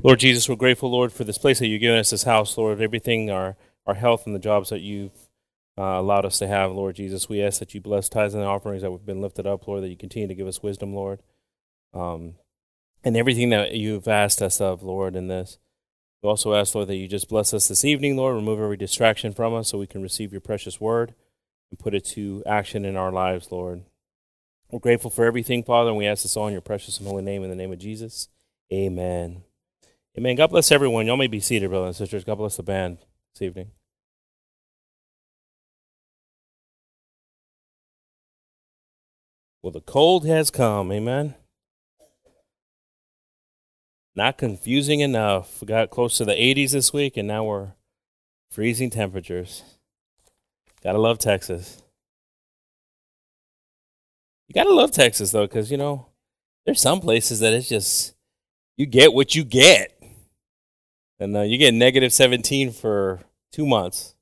Lord Jesus, we're grateful, Lord, for this place that you've given us, this house, Lord, everything, our, our health and the jobs that you've uh, allowed us to have, Lord Jesus. We ask that you bless tithes and offerings that have been lifted up, Lord, that you continue to give us wisdom, Lord, um, and everything that you've asked us of, Lord, in this. We also ask, Lord, that you just bless us this evening, Lord, remove every distraction from us so we can receive your precious word and put it to action in our lives, Lord. We're grateful for everything, Father, and we ask this all in your precious and holy name, in the name of Jesus. Amen. Amen. God bless everyone. Y'all may be seated, brothers and sisters. God bless the band this evening. Well, the cold has come. Amen. Not confusing enough. We got close to the 80s this week, and now we're freezing temperatures. Gotta love Texas. You gotta love Texas, though, because, you know, there's some places that it's just, you get what you get and uh, you get negative 17 for two months.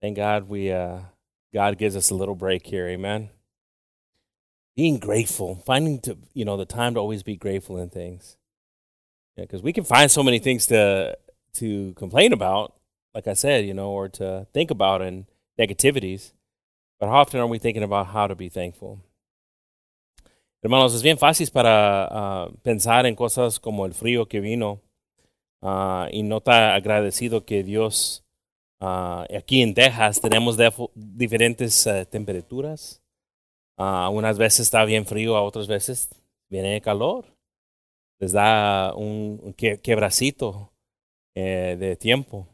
Thank God we uh, God gives us a little break here, amen. Being grateful, finding to you know the time to always be grateful in things, yeah, because we can find so many things to to complain about, like I said, you know, or to think about and negativities. But how often are we thinking about how to be thankful? Hermanos, es bien fácil para uh, pensar en cosas como el frío que vino uh, y no está agradecido que Dios, uh, aquí en Texas tenemos diferentes uh, temperaturas. unas veces está bien frío, a otras veces viene calor. Les da un, un quebracito eh, de tiempo.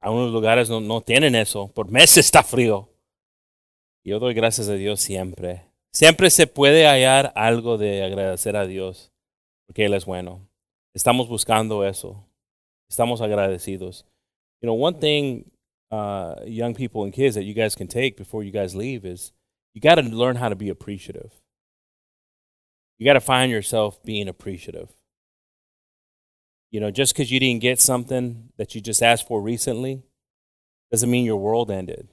Algunos lugares no, no tienen eso, por meses está frío. Yo doy gracias a Dios siempre. Siempre se puede hallar algo de agradecer a Dios, porque Él es bueno. Estamos buscando eso. Estamos agradecidos. You know, one thing, uh, young people and kids, that you guys can take before you guys leave is you got to learn how to be appreciative. You got to find yourself being appreciative. You know, just because you didn't get something that you just asked for recently doesn't mean your world ended.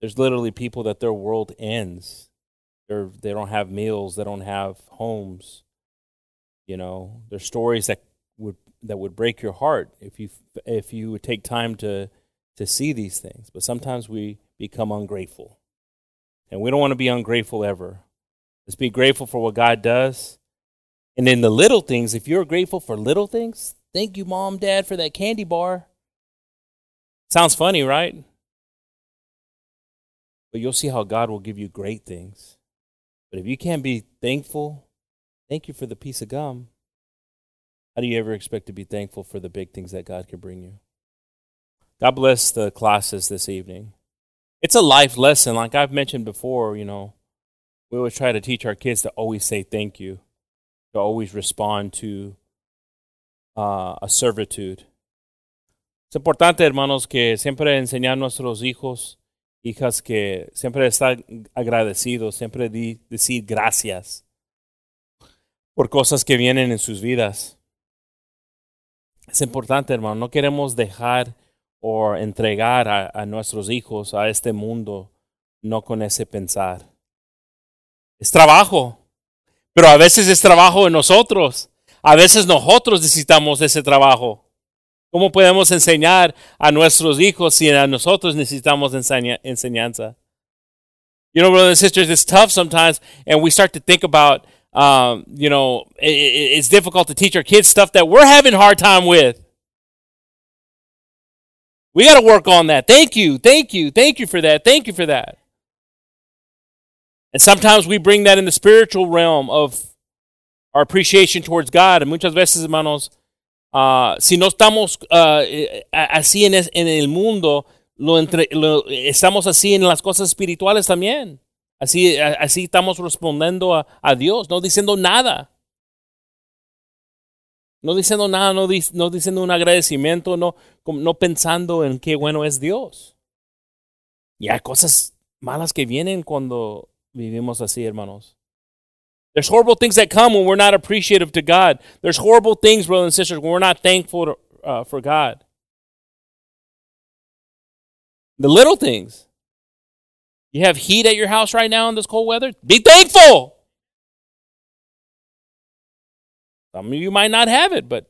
There's literally people that their world ends. They're, they don't have meals, they don't have homes. You know, there's stories that would that would break your heart if you if you would take time to to see these things. But sometimes we become ungrateful. And we don't want to be ungrateful ever. Let's be grateful for what God does. And in the little things, if you're grateful for little things, thank you, mom, dad, for that candy bar. Sounds funny, right? But you'll see how God will give you great things. But if you can't be thankful, thank you for the piece of gum. How do you ever expect to be thankful for the big things that God can bring you? God bless the classes this evening. It's a life lesson, like I've mentioned before, you know. We always try to teach our kids to always say thank you, to always respond to uh, a servitude. Es importante, hermanos, que siempre enseñar a nuestros hijos, hijas, que siempre estar agradecidos, siempre di, decir gracias por cosas que vienen en sus vidas. Es importante, hermano, no queremos dejar o entregar a, nuestros hijos a este mundo no con ese pensar. Es trabajo, pero a veces es trabajo en nosotros. A veces nosotros necesitamos ese trabajo. ¿Cómo podemos enseñar a nuestros hijos si a nosotros necesitamos enseña enseñanza? You know, brothers and sisters, it's tough sometimes, and we start to think about um, you know, it, it's difficult to teach our kids stuff that we're having hard time with. We got to work on that. Thank you, thank you, thank you for that, thank you for that. And sometimes we bring that in the spiritual realm of our appreciation towards God. And muchas veces, hermanos, uh, si no estamos uh, así en, es, en el mundo, lo entre, lo, estamos así en las cosas espirituales también. Así, así estamos respondiendo a, a Dios, no diciendo nada. No diciendo nada, no, no diciendo un agradecimiento, no, no pensando en qué bueno es Dios. Y hay cosas malas que vienen cuando vivimos así, hermanos. There's horrible things that come when we're not appreciative to God. There's horrible things, brothers and sisters, when we're not thankful uh, for God. The little things. You have heat at your house right now in this cold weather? Be thankful. Some of you might not have it, but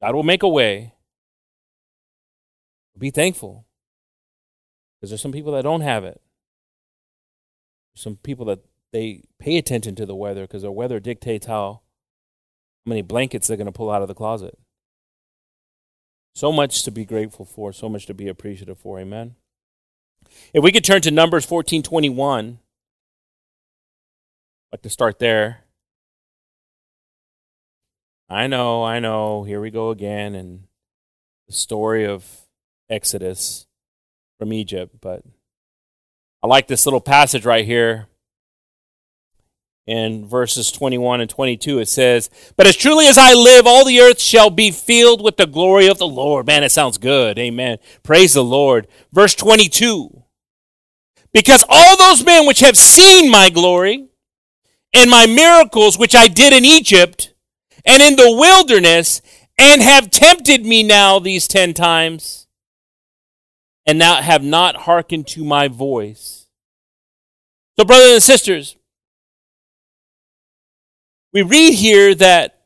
God will make a way. Be thankful. Because there's some people that don't have it. Some people that they pay attention to the weather because the weather dictates how many blankets they're going to pull out of the closet. So much to be grateful for, so much to be appreciative for. Amen. If we could turn to Numbers 1421, I'd like to start there. I know, I know, here we go again, and the story of Exodus from Egypt, but I like this little passage right here in verses 21 and 22. It says, But as truly as I live, all the earth shall be filled with the glory of the Lord. Man, it sounds good. Amen. Praise the Lord. Verse 22. Because all those men which have seen my glory and my miracles which I did in Egypt and in the wilderness and have tempted me now these ten times and now have not hearkened to my voice. So, brothers and sisters, we read here that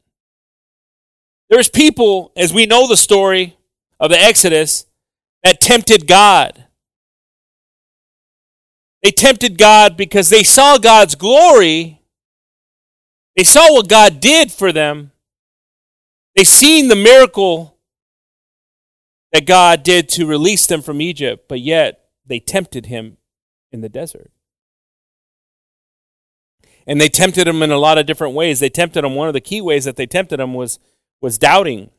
there's people, as we know the story of the Exodus, that tempted God. They tempted God because they saw God's glory. They saw what God did for them. They seen the miracle that God did to release them from Egypt, but yet they tempted him in the desert. And they tempted him in a lot of different ways. They tempted him, one of the key ways that they tempted him was, was doubting.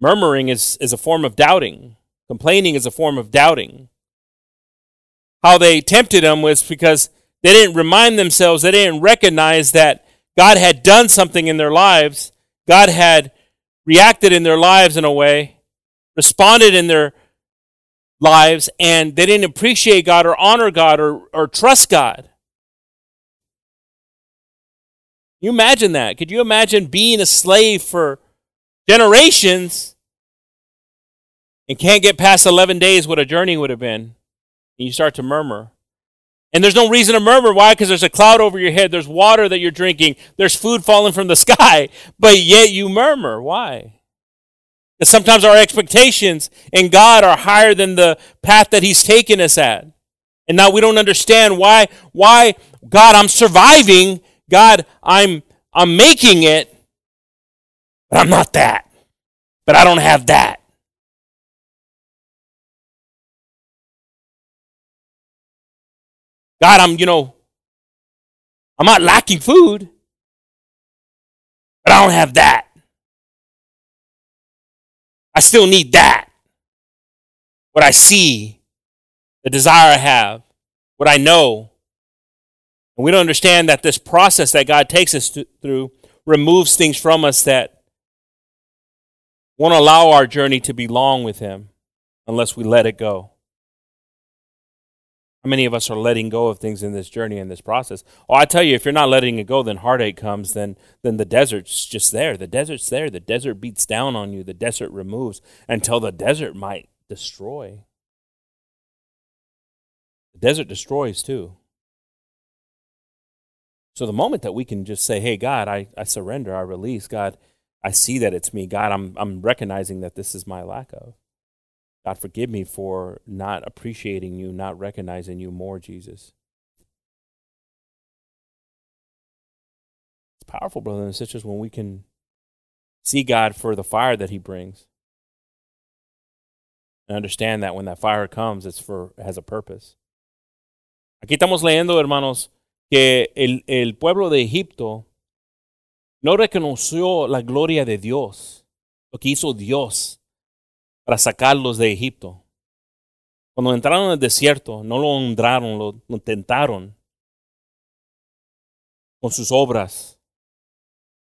Murmuring is, is a form of doubting, complaining is a form of doubting. How they tempted him was because they didn't remind themselves, they didn't recognize that God had done something in their lives. God had reacted in their lives in a way, responded in their lives, and they didn't appreciate God or honor God or, or trust God. you imagine that? Could you imagine being a slave for generations and can't get past 11 days what a journey would have been? And you start to murmur. And there's no reason to murmur. Why? Because there's a cloud over your head. There's water that you're drinking. There's food falling from the sky. But yet you murmur. Why? Because sometimes our expectations in God are higher than the path that He's taken us at. And now we don't understand why, why, God, I'm surviving God, I'm I'm making it, but I'm not that. But I don't have that. God, I'm, you know, I'm not lacking food, but I don't have that. I still need that. What I see, the desire I have, what I know. And we don't understand that this process that God takes us to, through removes things from us that won't allow our journey to be long with Him unless we let it go. How many of us are letting go of things in this journey in this process? Oh, I tell you, if you're not letting it go, then heartache comes. Then, then the desert's just there. The desert's there. The desert beats down on you. The desert removes until the desert might destroy. The desert destroys too. So the moment that we can just say, hey, God, I, I surrender, I release, God, I see that it's me. God, I'm, I'm recognizing that this is my lack of. God, forgive me for not appreciating you, not recognizing you more, Jesus. It's powerful, brothers and sisters, when we can see God for the fire that He brings. And understand that when that fire comes, it's for it has a purpose. Aquí estamos leyendo, hermanos, que el, el pueblo de Egipto no reconoció la gloria de Dios, lo que hizo Dios para sacarlos de Egipto. Cuando entraron en el desierto, no lo honraron, lo, tentaron con sus obras.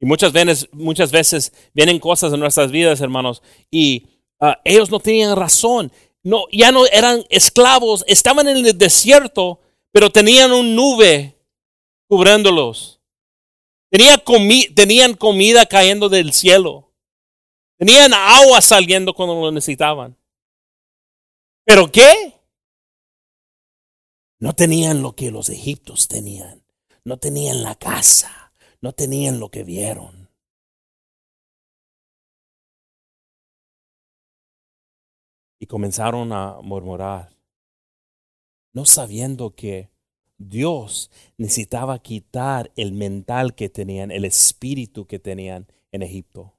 Y muchas veces, muchas veces vienen cosas en nuestras vidas, hermanos, y uh, ellos no tenían razón. No, ya no eran esclavos, estaban en el desierto, pero tenían un nube cubriéndolos. Tenían, comi tenían comida cayendo del cielo. Tenían agua saliendo cuando lo necesitaban. ¿Pero qué? No tenían lo que los egiptos tenían. No tenían la casa. No tenían lo que vieron. Y comenzaron a murmurar, no sabiendo que Dios necesitaba quitar el mental que tenían, el espíritu que tenían en Egipto.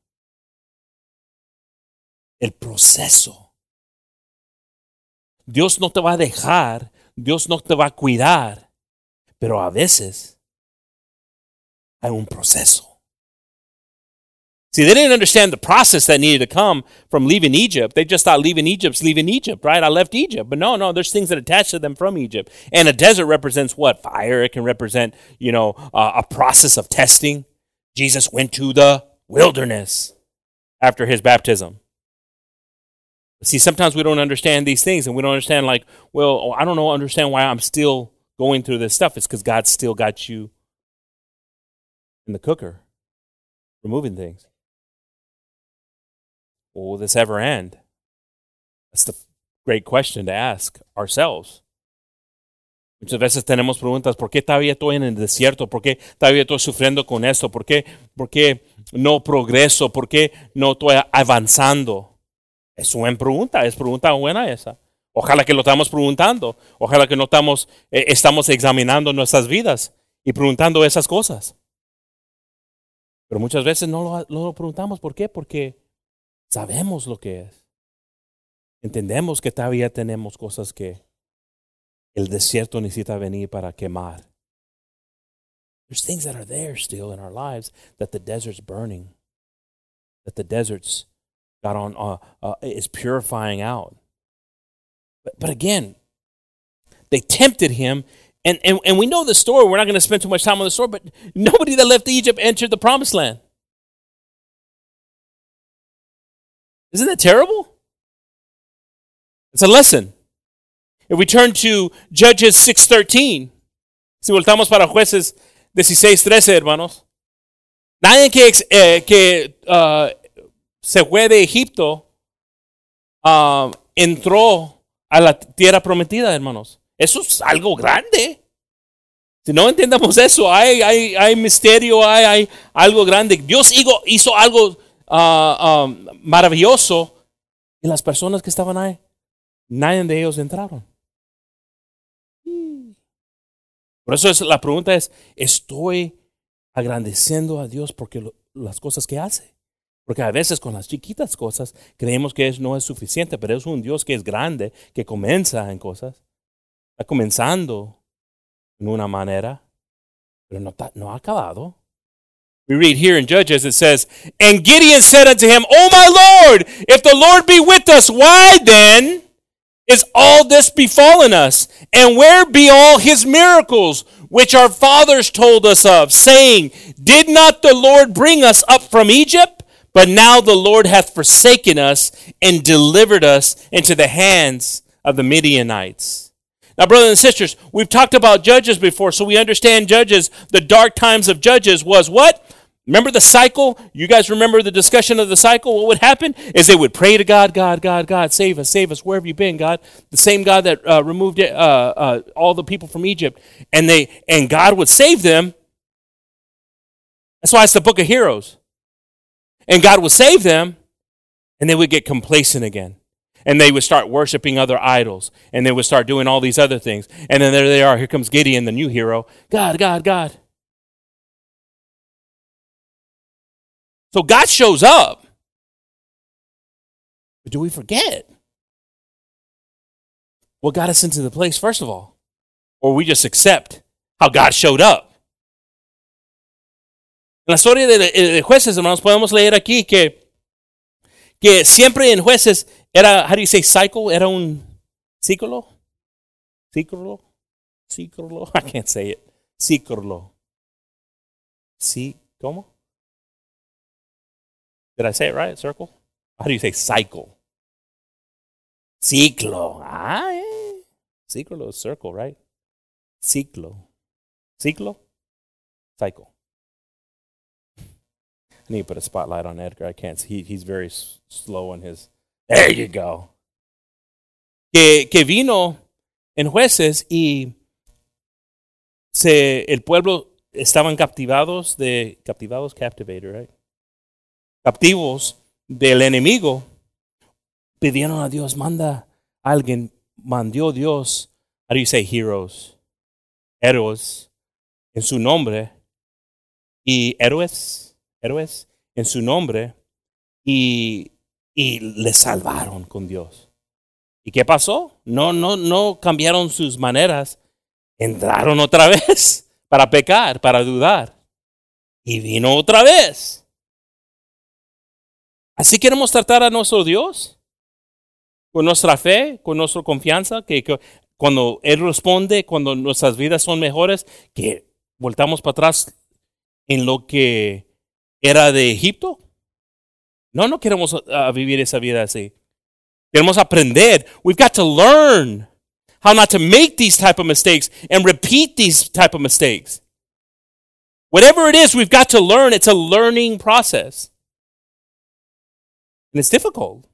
El proceso. Dios no te va a dejar, Dios no te va a cuidar, pero a veces hay un proceso. See, they didn't understand the process that needed to come from leaving Egypt. They just thought leaving Egypt's leaving Egypt, right? I left Egypt. But no, no, there's things that attach to them from Egypt. And a desert represents what? Fire. It can represent, you know, uh, a process of testing. Jesus went to the wilderness after his baptism. See, sometimes we don't understand these things and we don't understand, like, well, oh, I don't know, understand why I'm still going through this stuff. It's because God still got you in the cooker, removing things. Well, will this ever end? That's the great question to ask ourselves. Muchas veces tenemos preguntas, ¿por qué todavía estoy en el desierto? ¿Por qué todavía estoy sufriendo con esto? ¿Por qué, por qué no progreso? ¿Por qué no estoy avanzando? Es una pregunta, es pregunta buena esa. Ojalá que lo estamos preguntando. Ojalá que no estamos, eh, estamos examinando nuestras vidas y preguntando esas cosas. Pero muchas veces no lo, lo preguntamos. ¿Por qué? Porque Sabemos lo que es. Entendemos que todavía tenemos cosas que el desierto necesita venir para quemar. There's things that are there still in our lives that the desert's burning, that the desert's got on uh, uh, is purifying out. But, but again, they tempted him, and, and, and we know the story. We're not going to spend too much time on the story, but nobody that left Egypt entered the promised land. Isn't that terrible? It's a lesson. If we turn to Judges 6.13, si voltamos para jueces 16.13, hermanos, nadie que, eh, que uh, se fue de Egipto uh, entró a la tierra prometida, hermanos. Eso es algo grande. Si no entendamos eso, hay, hay, hay misterio, hay, hay algo grande. Dios hizo, algo uh, um, maravilloso y las personas que estaban ahí, nadie de ellos entraron. Por eso es, la pregunta es, ¿estoy agradeciendo a Dios porque las cosas que hace? Porque a veces con las chiquitas cosas creemos que es, no es suficiente, pero es un Dios que es grande, que comienza en cosas. Está comenzando en una manera, pero no, no ha acabado. We read here in Judges, it says, And Gideon said unto him, O my Lord, if the Lord be with us, why then is all this befallen us? And where be all his miracles, which our fathers told us of, saying, Did not the Lord bring us up from Egypt? But now the Lord hath forsaken us and delivered us into the hands of the Midianites. Now, brothers and sisters, we've talked about judges before, so we understand judges. The dark times of judges was what? Remember the cycle? You guys remember the discussion of the cycle? What would happen is they would pray to God, God, God, God, save us, save us. Where have you been, God? The same God that uh, removed uh, uh, all the people from Egypt, and they and God would save them. That's why it's the book of heroes. And God would save them, and they would get complacent again. And they would start worshiping other idols, and they would start doing all these other things. And then there they are. Here comes Gideon, the new hero. God, God, God. So God shows up. But do we forget what got us into the place, first of all? Or we just accept how God showed up. La historia de, de, jueces, hermanos, podemos leer aquí que, que siempre en jueces era, how do you say cycle? Era un ciclo. Ciclo. Ciclo. I can't say it. Ciclo. Sí, ¿cómo? Did I say it right? Circle? How do you say cycle? Ciclo. Ah, yeah. Ciclo circle, right? Ciclo. Ciclo? Cycle. Need to put a spotlight on Edgar. I can't see. He, he's very slow on his. There you go. Que, vino en jueces y se, el pueblo estaban captivados de. Captivados, captivated, right? captivos del enemigo pidieron a Dios, manda alguien, mandó Dios, how do you say heroes? Héroes, en su nombre, y héroes, héroes, en su nombre, y, y le salvaron con Dios. ¿Y qué pasó? No, no, no cambiaron sus maneras, entraron otra vez para pecar, para dudar. Y vino otra vez. Así queremos tratar a nuestro Dios con nuestra fe, con nuestra confianza, que, cuando Él responde, cuando nuestras vidas son mejores, que voltamos para atrás en lo que era de Egipto. No, no queremos uh, vivir esa vida así. Queremos aprender. We've got to learn how not to make these type of mistakes and repeat these type of mistakes. Whatever it is, we've got to learn. It's a learning process. And it's difficult.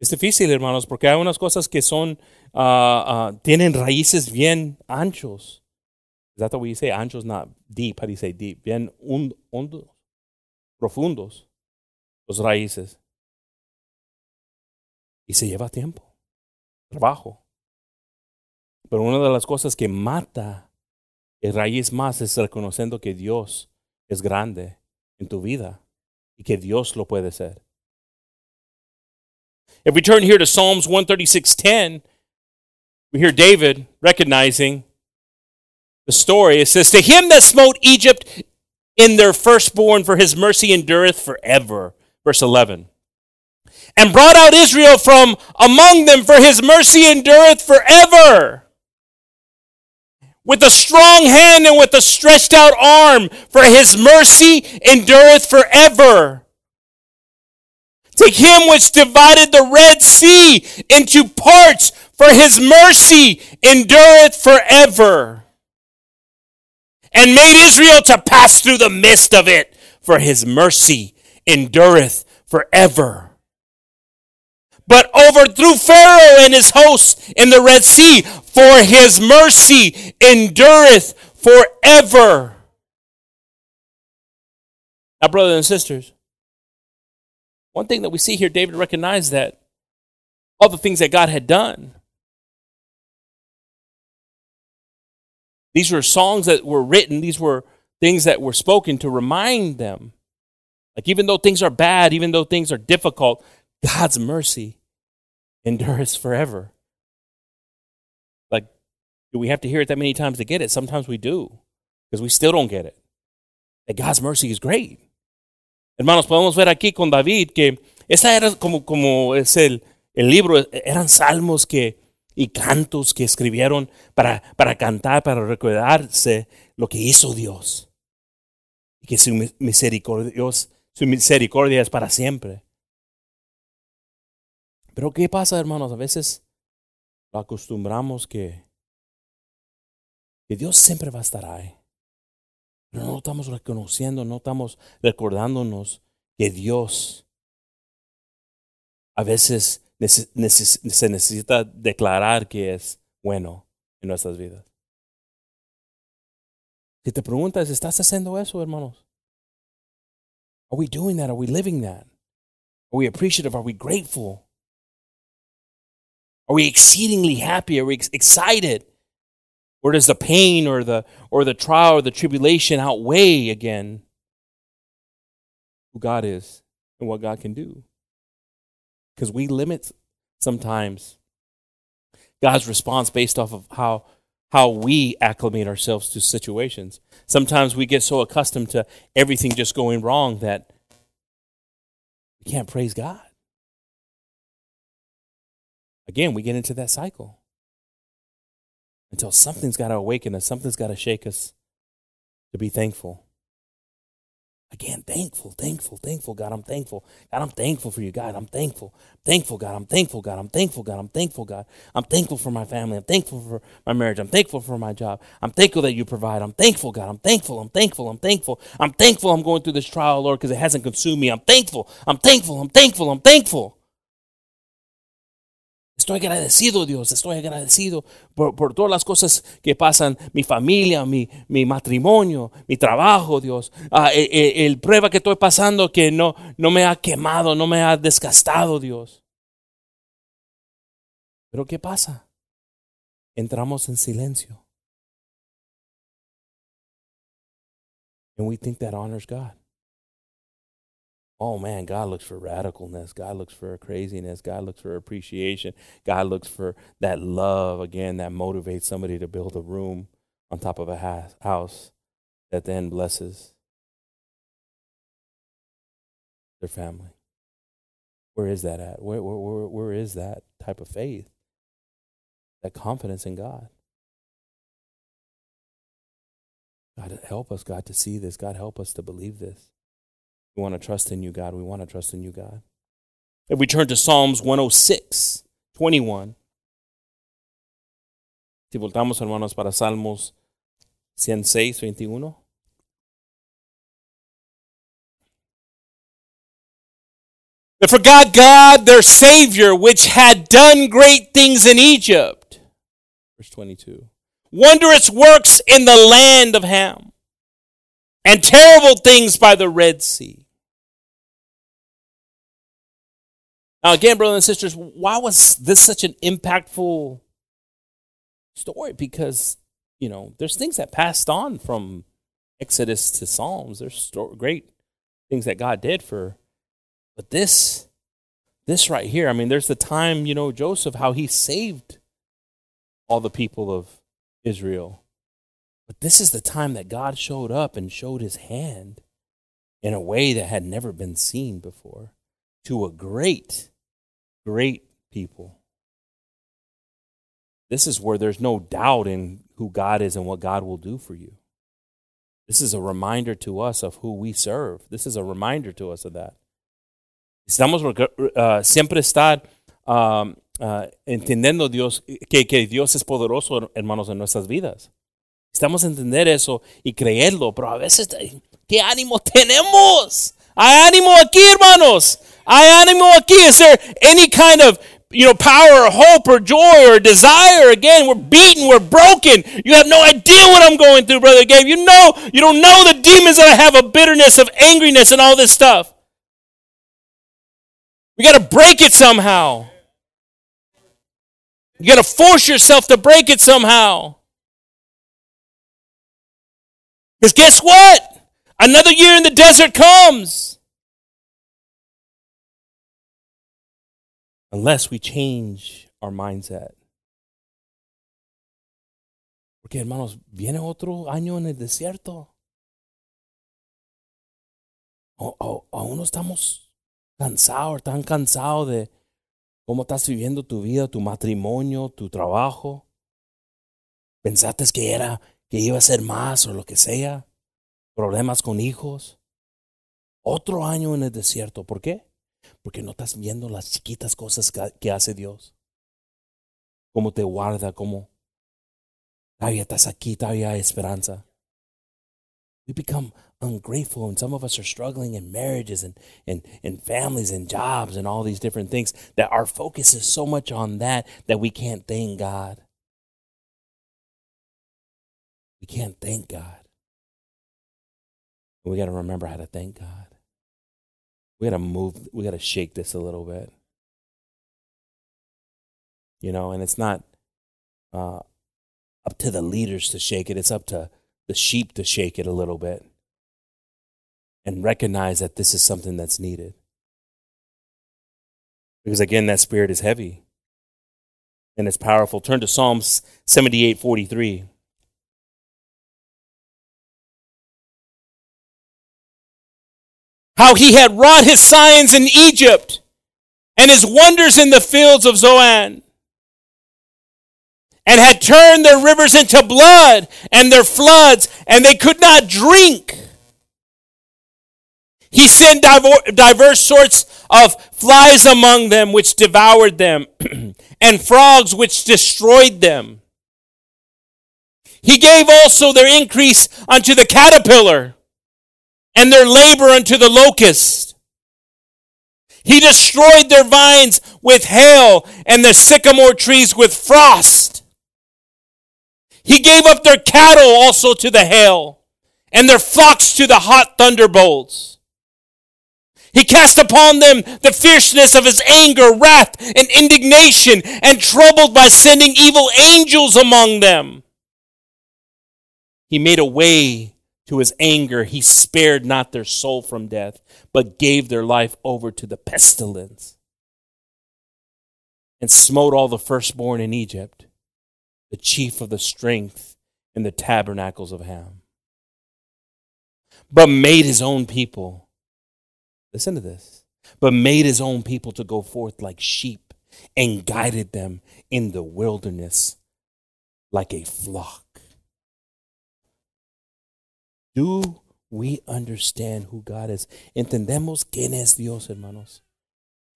Es difícil, hermanos, porque hay unas cosas que son, uh, uh, tienen raíces bien anchos. Is that what you say? Anchos, not deep. How do you say deep? Bien hondos, profundos, los raíces. Y se lleva tiempo, trabajo. Pero una de las cosas que mata el raíz más es reconociendo que Dios es grande en tu vida y que Dios lo puede ser. If we turn here to Psalms 136:10, we hear David recognizing the story. It says, To him that smote Egypt in their firstborn, for his mercy endureth forever. Verse 11. And brought out Israel from among them, for his mercy endureth forever. With a strong hand and with a stretched out arm, for his mercy endureth forever. To him which divided the Red Sea into parts, for his mercy endureth forever and made Israel to pass through the midst of it, for his mercy endureth forever. But overthrew Pharaoh and his host in the Red Sea, for his mercy endureth forever. Now, brothers and sisters, one thing that we see here, David recognized that all the things that God had done, These were songs that were written, these were things that were spoken to remind them. Like, even though things are bad, even though things are difficult, God's mercy endures forever. Like, do we have to hear it that many times to get it? Sometimes we do, because we still don't get it. That God's mercy is great. Hermanos, podemos ver aquí con David que esa era como, como es el, el libro, eran salmos que y cantos que escribieron para, para cantar, para recordarse lo que hizo Dios. Y que su misericordia, es para siempre. Pero ¿qué pasa, hermanos? A veces lo acostumbramos que, que Dios siempre va a estar ahí. Pero no estamos reconociendo, no estamos recordándonos que Dios a veces se necesita declarar que es bueno en nuestras vidas. Si te preguntas, ¿estás haciendo eso, hermanos? Are we doing that? Are we living that? Are we appreciative? Are we grateful? Are we exceedingly happy? Are we excited? Or does the pain or the or the trial or the tribulation outweigh again who God is and what God can do? Because we limit sometimes God's response based off of how how we acclimate ourselves to situations. Sometimes we get so accustomed to everything just going wrong that we can't praise God. Again, we get into that cycle until something's got to awaken us, something's got to shake us to be thankful. Again, thankful, thankful, thankful, God. I'm thankful. God, I'm thankful for you, God. I'm thankful. Thankful, God. I'm thankful, God. I'm thankful, God. I'm thankful, God. I'm thankful for my family. I'm thankful for my marriage. I'm thankful for my job. I'm thankful that you provide. I'm thankful, God. I'm thankful. I'm thankful. I'm thankful. I'm thankful I'm going through this trial, Lord, because it hasn't consumed me. I'm thankful. I'm thankful. I'm thankful. I'm thankful. Estoy agradecido, Dios, estoy agradecido por, por, todas las cosas que pasan, mi familia, mi, mi matrimonio, mi trabajo, Dios. Ah, el, e, e, el, prueba que estoy pasando que no, no me ha quemado, no me ha desgastado, Dios. Pero ¿qué pasa? Entramos en silencio. And we think that honors God. Oh man, God looks for radicalness. God looks for craziness. God looks for appreciation. God looks for that love, again, that motivates somebody to build a room on top of a house that then blesses their family. Where is that at? Where, where, where, where is that type of faith? That confidence in God? God, help us, God, to see this. God, help us to believe this. We want to trust in you, God. We want to trust in you, God. If we turn to Psalms 106, 21. Si voltamos, hermanos, para Salmos 106, 21. They forgot God, their Savior, which had done great things in Egypt. Verse 22. Wondrous works in the land of Ham, and terrible things by the Red Sea. Now, again, brothers and sisters, why was this such an impactful story? Because, you know, there's things that passed on from Exodus to Psalms. There's great things that God did for but this, this right here, I mean, there's the time, you know, Joseph, how he saved all the people of Israel. But this is the time that God showed up and showed his hand in a way that had never been seen before to a great, great people. This is where there's no doubt in who God is and what God will do for you. This is a reminder to us of who we serve. This is a reminder to us of that. Estamos uh, siempre estar um, uh, entendiendo Dios, que, que Dios es poderoso, hermanos, en nuestras vidas. Estamos entender eso y creerlo, pero a veces, ¿qué ánimo tenemos? Hay ánimo aquí, hermanos. Hay ánimo aquí. Is there any kind of you know, power or hope or joy or desire. Again, we're beaten, we're broken. You have no idea what I'm going through, Brother Gabe. You know, you don't know the demons that I have of bitterness, of angriness, and all this stuff. We got to break it somehow. You got to force yourself to break it somehow. Because guess what? Another year in the desert comes. Unless we change our mindset. Porque hermanos, viene otro año en el desierto. Aún no estamos cansado, tan cansado de cómo estás viviendo tu vida, tu matrimonio, tu trabajo. Pensaste que era que iba a ser más o lo que sea. Problemas con hijos. Otro año en el desierto. ¿Por qué? Porque no estás viendo las chiquitas cosas que, hace Dios. Cómo te guarda, cómo todavía estás aquí, todavía hay esperanza. We become ungrateful and some of us are struggling in marriages and, and, and families and jobs and all these different things that our focus is so much on that that we can't thank God. We can't thank God. We got to remember how to thank God. We got to move, we got to shake this a little bit. You know, and it's not uh, up to the leaders to shake it, it's up to the sheep to shake it a little bit and recognize that this is something that's needed. Because again, that spirit is heavy and it's powerful. Turn to Psalms 78 43. How he had wrought his signs in Egypt and his wonders in the fields of Zoan and had turned their rivers into blood and their floods, and they could not drink. He sent diverse sorts of flies among them, which devoured them, and frogs, which destroyed them. He gave also their increase unto the caterpillar, and their labor unto the locust. He destroyed their vines with hail, and the sycamore trees with frost. He gave up their cattle also to the hail, and their flocks to the hot thunderbolts. He cast upon them the fierceness of his anger, wrath, and indignation, and troubled by sending evil angels among them. He made a way to his anger. He spared not their soul from death, but gave their life over to the pestilence, and smote all the firstborn in Egypt, the chief of the strength in the tabernacles of Ham, but made his own people Listen to this. But made his own people to go forth like sheep and guided them in the wilderness like a flock. Do we understand who God is? Entendemos quién es Dios, hermanos.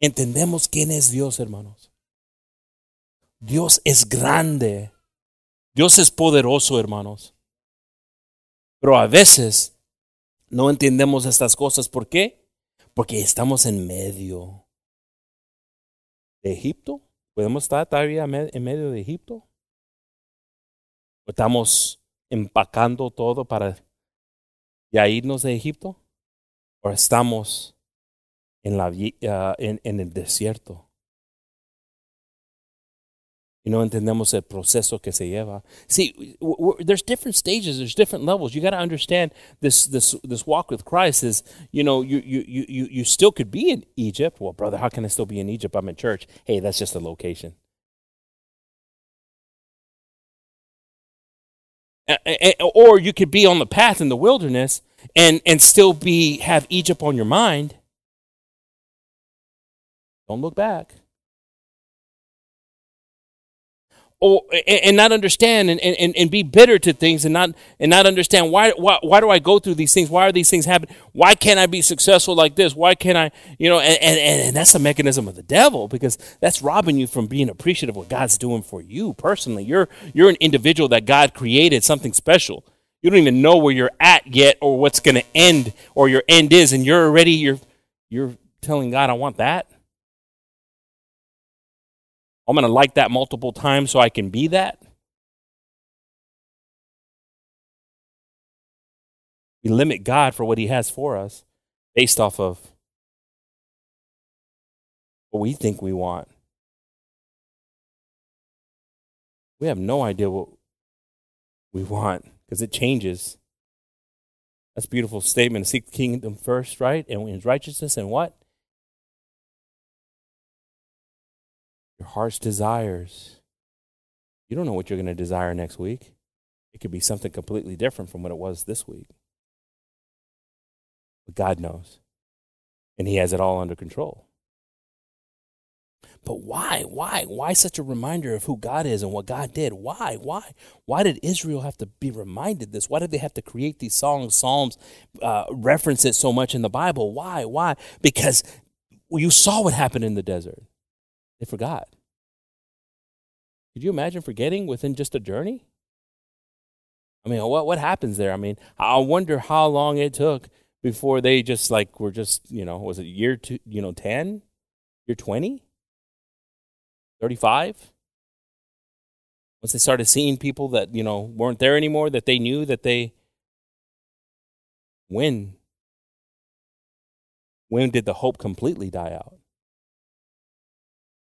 Entendemos quién es Dios, hermanos. Dios es grande. Dios es poderoso, hermanos. Pero a veces no entendemos estas cosas. ¿Por qué? Porque estamos en medio de Egipto. ¿Podemos estar todavía en medio de Egipto? ¿Estamos empacando todo para ya irnos de Egipto? ¿O estamos en, la, uh, en, en el desierto? y no entendemos el proceso que se lleva. See, there's different stages, there's different levels. You got to understand this this this walk with Christ is, you know, you you you you still could be in Egypt. Well, brother, how can I still be in Egypt? I'm in church. Hey, that's just a location. Uh, or you could be on the path in the wilderness and and still be have Egypt on your mind. Don't look back. Or and not understand and, and, and be bitter to things and not and not understand why, why why do I go through these things? Why are these things happening? Why can't I be successful like this? Why can't I, you know, and, and, and that's the mechanism of the devil because that's robbing you from being appreciative of what God's doing for you personally. You're you're an individual that God created something special. You don't even know where you're at yet or what's gonna end or your end is, and you're already you're you're telling God, I want that. I'm going to like that multiple times so I can be that. We limit God for what He has for us based off of what we think we want. We have no idea what we want because it changes. That's beautiful statement. Seek the kingdom first, right? And his righteousness and what? Your heart's desires. You don't know what you're going to desire next week. It could be something completely different from what it was this week. But God knows. And He has it all under control. But why? Why? Why such a reminder of who God is and what God did? Why? Why? Why did Israel have to be reminded this? Why did they have to create these songs, psalms, uh, reference it so much in the Bible? Why? Why? Because you saw what happened in the desert. They forgot. Could you imagine forgetting within just a journey? I mean, what what happens there? I mean, I wonder how long it took before they just like were just, you know, was it year two, you know, 10? Year 20? 35? Once they started seeing people that, you know, weren't there anymore, that they knew that they when when did the hope completely die out?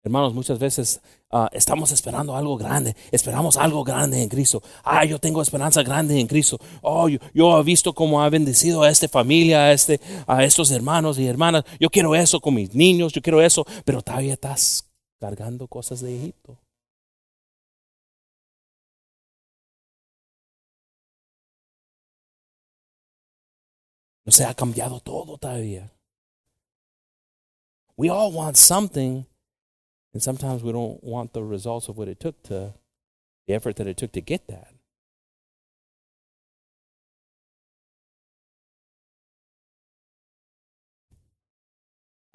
Hermanos, muchas veces uh, estamos esperando algo grande, esperamos algo grande en Cristo. Ah, yo tengo esperanza grande en Cristo. Oh, yo, yo, he visto cómo ha bendecido a esta familia, a, este, a estos hermanos y hermanas. Yo quiero eso con mis niños, yo quiero eso, pero todavía estás cargando cosas de Egipto. No se ha cambiado todo todavía. We all want something and sometimes we don't want the results of what it took to, the effort that it took to get that.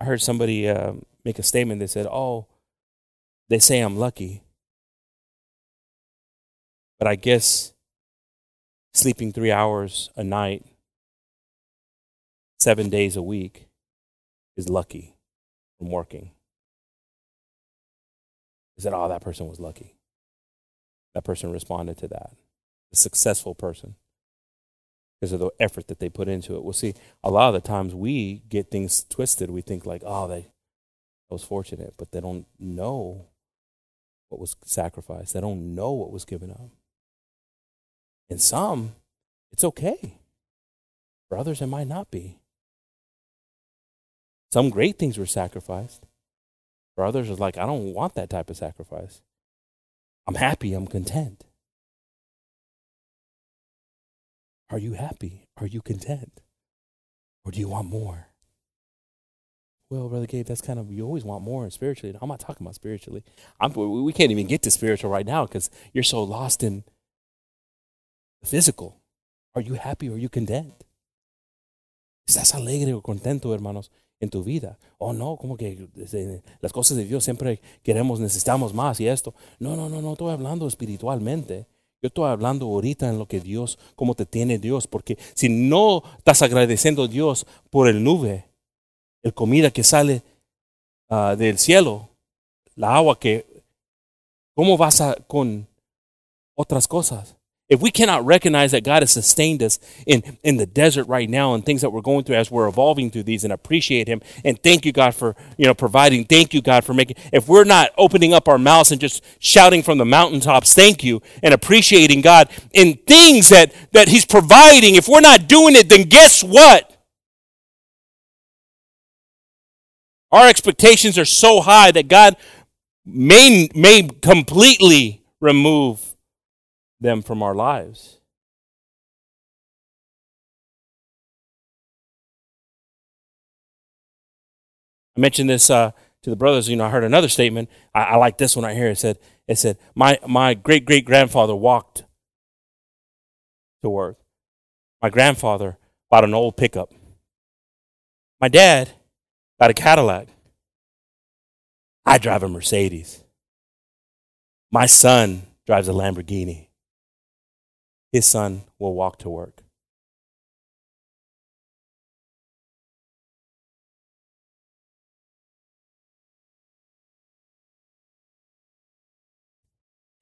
I heard somebody uh, make a statement that said, Oh, they say I'm lucky. But I guess sleeping three hours a night, seven days a week, is lucky from working. He said, Oh, that person was lucky. That person responded to that. A successful person. because of the effort that they put into it. We'll see. A lot of the times we get things twisted. We think like, oh, they was fortunate, but they don't know what was sacrificed. They don't know what was given up. In some, it's okay. For others, it might not be. Some great things were sacrificed. For others, it's like, I don't want that type of sacrifice. I'm happy, I'm content. Are you happy? Are you content? Or do you want more? Well, Brother Gabe, that's kind of, you always want more spiritually. I'm not talking about spiritually. I'm, we can't even get to spiritual right now because you're so lost in the physical. Are you happy? Are you content? ¿Estás alegre o contento, hermanos, en tu vida? Oh, no, como que las cosas de Dios siempre queremos, necesitamos más y esto. No, no, no, no estoy hablando espiritualmente. Yo estoy hablando ahorita en lo que Dios, cómo te tiene Dios, porque si no estás agradeciendo a Dios por el nube, el comida que sale uh, del cielo, la agua que, ¿cómo vas con otras cosas? If we cannot recognize that God has sustained us in, in the desert right now and things that we're going through as we're evolving through these and appreciate Him and thank you, God, for you know providing, thank you, God, for making if we're not opening up our mouths and just shouting from the mountaintops, thank you, and appreciating God in things that, that He's providing, if we're not doing it, then guess what? Our expectations are so high that God may, may completely remove them from our lives. I mentioned this uh, to the brothers. You know, I heard another statement. I, I like this one right here. It said, "It said my my great great grandfather walked to work. My grandfather bought an old pickup. My dad got a Cadillac. I drive a Mercedes. My son drives a Lamborghini his son will walk to work.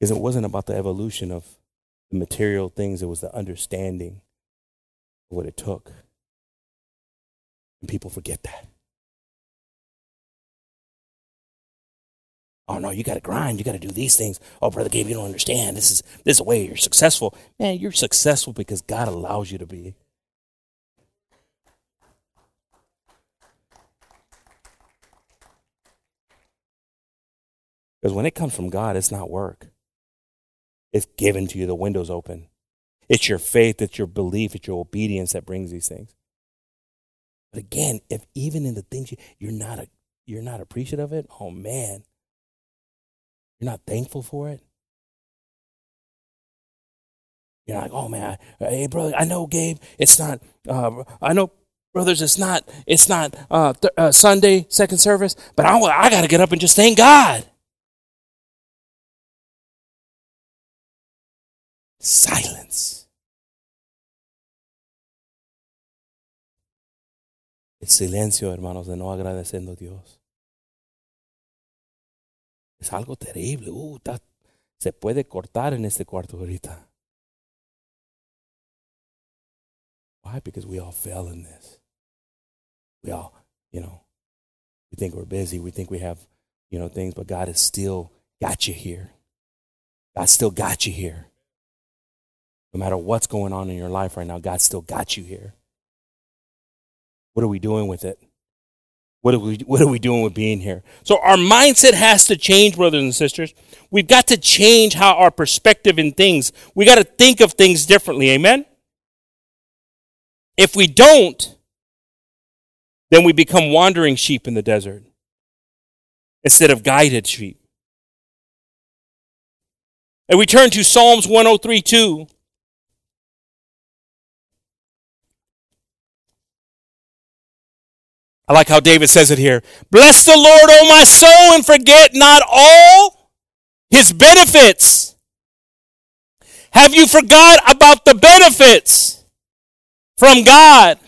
Because it wasn't about the evolution of the material things, it was the understanding of what it took. And people forget that. Oh no, you got to grind. You got to do these things. Oh, brother Gabe, you don't understand. This is this is a way you're successful. Man, you're successful because God allows you to be. Because when it comes from God, it's not work. It's given to you. The window's open. It's your faith, it's your belief, it's your obedience that brings these things. But again, if even in the things you, you're not a, you're not appreciative of it, oh man, you're not thankful for it? You're like, oh man, hey brother, I know Gabe, it's not. Uh, I know brothers, it's not. It's not uh, th- uh, Sunday second service, but I I got to get up and just thank God. Silence. El silencio, hermanos, de no agradeciendo a Dios. Es algo terrible. Uh, está, se puede cortar en este cuarto ahorita. Why? Because we all fell in this. We all, you know, we think we're busy. We think we have, you know, things, but God has still got you here. God still got you here. No matter what's going on in your life right now, God still got you here. What are we doing with it? What are we what are we doing with being here? So our mindset has to change, brothers and sisters. We've got to change how our perspective in things. We got to think of things differently. Amen. If we don't, then we become wandering sheep in the desert instead of guided sheep. And we turn to Psalms 103 2. I like how David says it here. Bless the Lord, O my soul, and forget not all his benefits. Have you forgot about the benefits from God?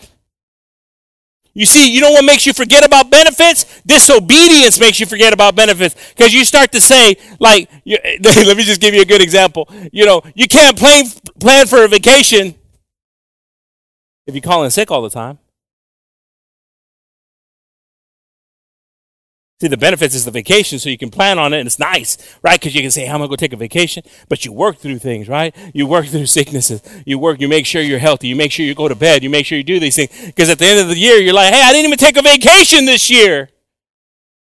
You see, you know what makes you forget about benefits? Disobedience makes you forget about benefits. Because you start to say, like, you, let me just give you a good example. You know, you can't plan, plan for a vacation if you call in sick all the time. See, the benefits is the vacation, so you can plan on it, and it's nice, right? Because you can say, "I'm going to go take a vacation?" But you work through things, right? You work through sicknesses. You work. You make sure you're healthy. You make sure you go to bed. You make sure you do these things. Because at the end of the year, you're like, "Hey, I didn't even take a vacation this year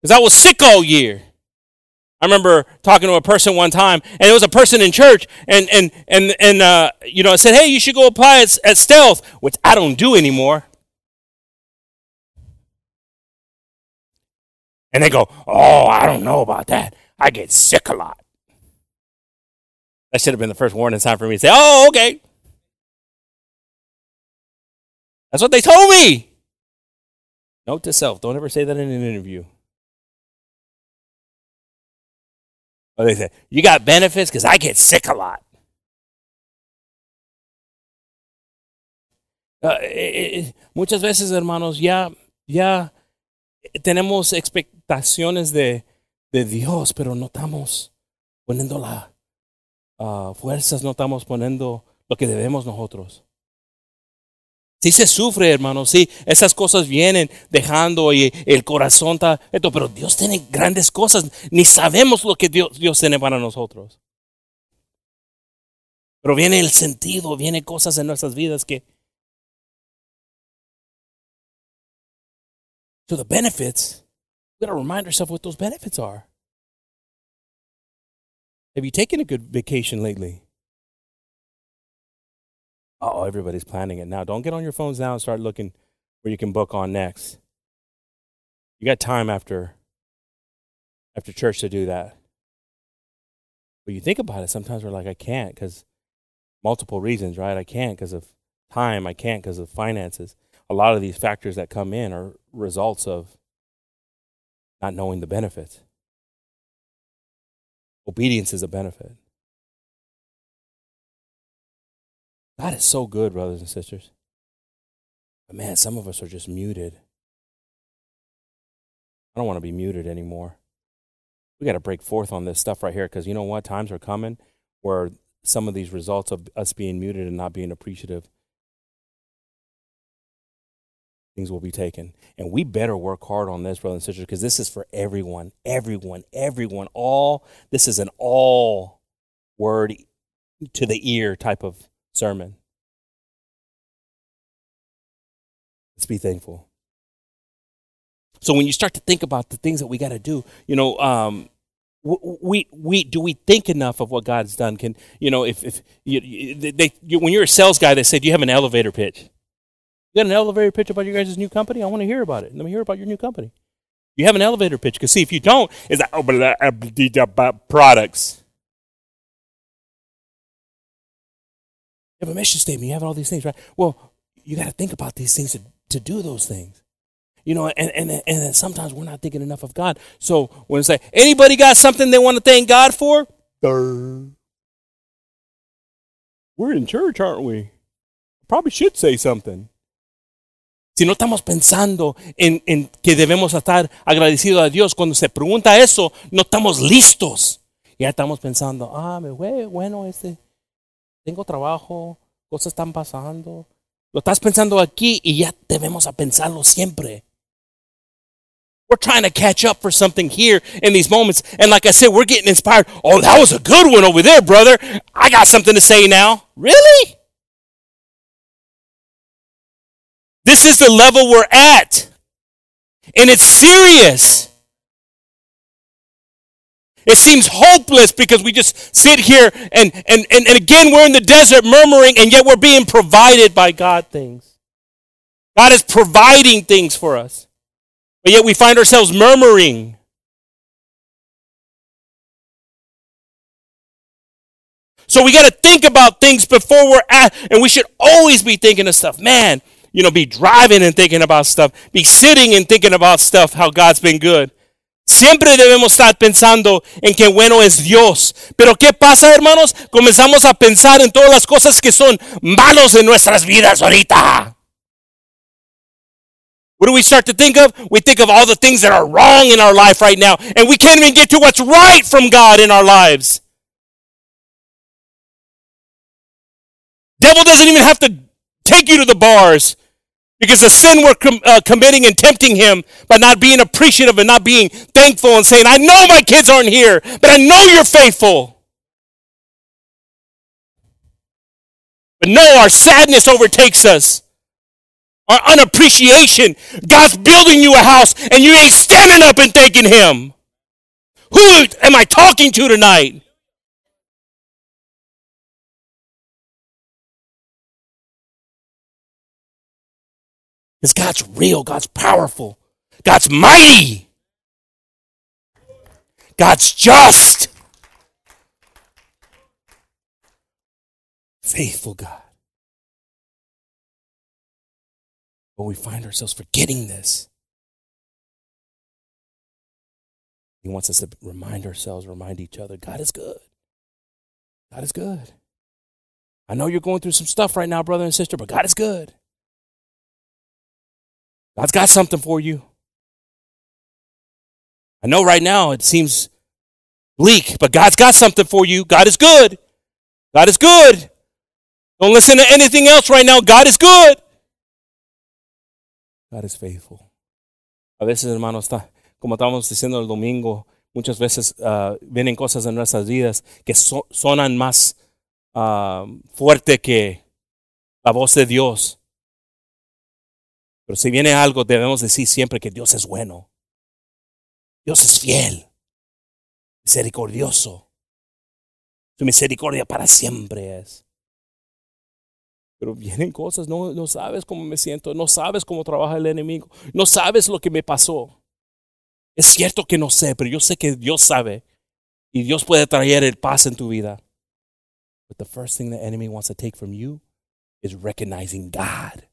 because I was sick all year." I remember talking to a person one time, and it was a person in church, and and and and uh, you know, I said, "Hey, you should go apply at, at Stealth," which I don't do anymore. And they go, Oh, I don't know about that. I get sick a lot. That should have been the first warning sign for me to say, Oh, okay. That's what they told me. Note to self don't ever say that in an interview. Or they say, You got benefits? Because I get sick a lot. Uh, eh, eh, muchas veces, hermanos, ya, ya tenemos expectaciones de, de Dios, pero no estamos poniendo las uh, fuerzas, no estamos poniendo lo que debemos nosotros. Sí se sufre, hermano, sí, esas cosas vienen dejando y el corazón está, esto, pero Dios tiene grandes cosas, ni sabemos lo que Dios, Dios tiene para nosotros. Pero viene el sentido, viene cosas en nuestras vidas que to the benefits, we got to remind ourselves what those benefits are. Have you taken a good vacation lately? Oh, everybody's planning it now. Don't get on your phones now and start looking where you can book on next. You got time after after church to do that. But you think about it, sometimes we're like, I can't because multiple reasons, right? I can't because of time. I can't because of finances a lot of these factors that come in are results of not knowing the benefits. Obedience is a benefit. God is so good, brothers and sisters. But man, some of us are just muted. I don't want to be muted anymore. We got to break forth on this stuff right here because you know what? Times are coming where some of these results of us being muted and not being appreciative things will be taken. And we better work hard on this, brothers and sisters, because this is for everyone, everyone, everyone. All this is an all word to the ear type of sermon. Let's be thankful. So when you start to think about the things that we got to do, you know, um, we we do we think enough of what God's done? Can you know if if you, they, you, when you're a sales guy, they say, "Do you have an elevator pitch?" Got an elevator pitch about your guys' new company? I want to hear about it. Let me hear about your new company. You have an elevator pitch because see, if you don't, is that oh, uh, products. You have a mission statement. You have all these things, right? Well, you got to think about these things to, to do those things. You know, and, and, and sometimes we're not thinking enough of God. So when it's like, anybody got something they want to thank God for? We're in church, aren't we? Probably should say something. Si no estamos pensando en, en, que debemos estar agradecidos a Dios, cuando se pregunta eso, no estamos listos. Ya estamos pensando, ah, me fue bueno este, tengo trabajo, cosas están pasando. Lo estás pensando aquí y ya debemos a pensarlo siempre. We're trying to catch up for something here in these moments. And like I said, we're getting inspired. Oh, that was a good one over there, brother. I got something to say now. Really? This is the level we're at. And it's serious. It seems hopeless because we just sit here and, and, and, and again we're in the desert murmuring and yet we're being provided by God things. God is providing things for us. But yet we find ourselves murmuring. So we got to think about things before we're at, and we should always be thinking of stuff. Man, you know, be driving and thinking about stuff, be sitting and thinking about stuff, how God's been good. Siempre debemos estar pensando en qué bueno es Dios. Pero ¿qué pasa, hermanos? Comenzamos a pensar en todas las cosas que son malos en nuestras vidas ahorita. What do we start to think of? We think of all the things that are wrong in our life right now, and we can't even get to what's right from God in our lives. Devil doesn't even have to take you to the bars because the sin we're com- uh, committing and tempting him by not being appreciative and not being thankful and saying, I know my kids aren't here, but I know you're faithful. But no, our sadness overtakes us. Our unappreciation. God's building you a house and you ain't standing up and thanking him. Who am I talking to tonight? Because God's real, God's powerful, God's mighty, God's just, faithful God. But we find ourselves forgetting this. He wants us to remind ourselves, remind each other God is good. God is good. I know you're going through some stuff right now, brother and sister, but God is good. God's got something for you. I know right now it seems bleak, but God's got something for you. God is good. God is good. Don't listen to anything else right now. God is good. God is faithful. A veces, hermano, está, como estábamos diciendo el domingo, muchas veces uh, vienen cosas en nuestras vidas que so, sonan más uh, fuerte que la voz de Dios. Pero si viene algo, debemos decir siempre que Dios es bueno. Dios es fiel, misericordioso. Su misericordia para siempre es. Pero vienen cosas, no, no sabes cómo me siento, no sabes cómo trabaja el enemigo, no sabes lo que me pasó. Es cierto que no sé, pero yo sé que Dios sabe y Dios puede traer el paz en tu vida. But the first thing the enemy wants to take from you is recognizing God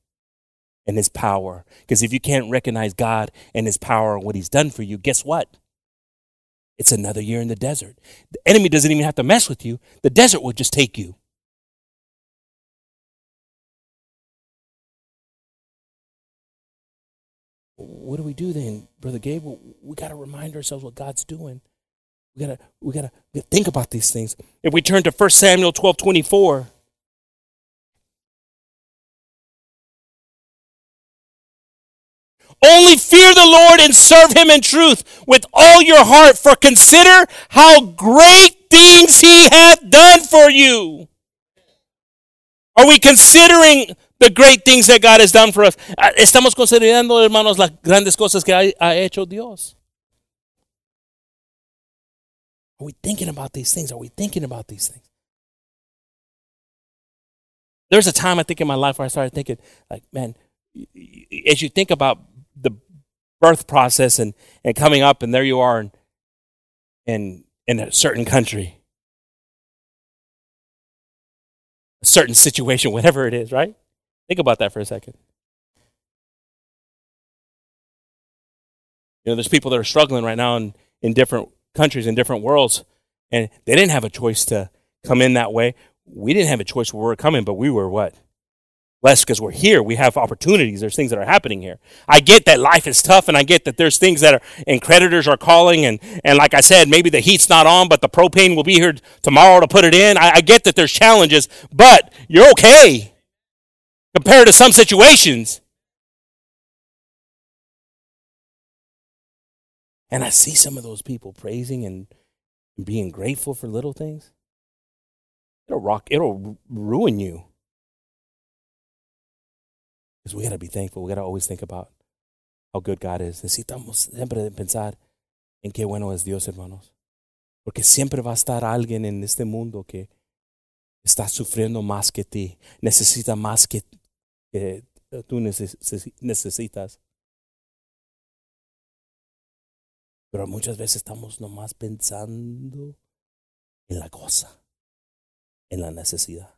and his power. Because if you can't recognize God and his power and what he's done for you, guess what? It's another year in the desert. The enemy doesn't even have to mess with you, the desert will just take you. What do we do then, Brother Gabe? We got to remind ourselves what God's doing. We gotta, we gotta think about these things. If we turn to 1 Samuel 12 24, Only fear the Lord and serve him in truth with all your heart, for consider how great things he hath done for you. Are we considering the great things that God has done for us? Ah, estamos considerando, hermanos, las grandes cosas que ha, hecho Dios. Are we thinking about these things? Are we thinking about these things? There's a time I think in my life where I started thinking, like, man, as you think about the birth process and, and coming up, and there you are in, in, in a certain country, a certain situation, whatever it is, right? Think about that for a second. You know, there's people that are struggling right now in, in different countries, in different worlds, and they didn't have a choice to come in that way. We didn't have a choice where we were coming, but we were what? Less because we're here. We have opportunities. There's things that are happening here. I get that life is tough, and I get that there's things that are, and creditors are calling, and, and like I said, maybe the heat's not on, but the propane will be here tomorrow to put it in. I, I get that there's challenges, but you're okay compared to some situations. And I see some of those people praising and being grateful for little things. It'll rock, it'll ruin you. Because we got to be thankful. We got to always think about how good God is. Necesitamos siempre pensar en qué bueno es Dios, hermanos. Porque siempre va a estar alguien en este mundo que está sufriendo más que ti, necesita más que, que tú necesitas. Pero muchas veces estamos nomás pensando en la cosa, en la necesidad.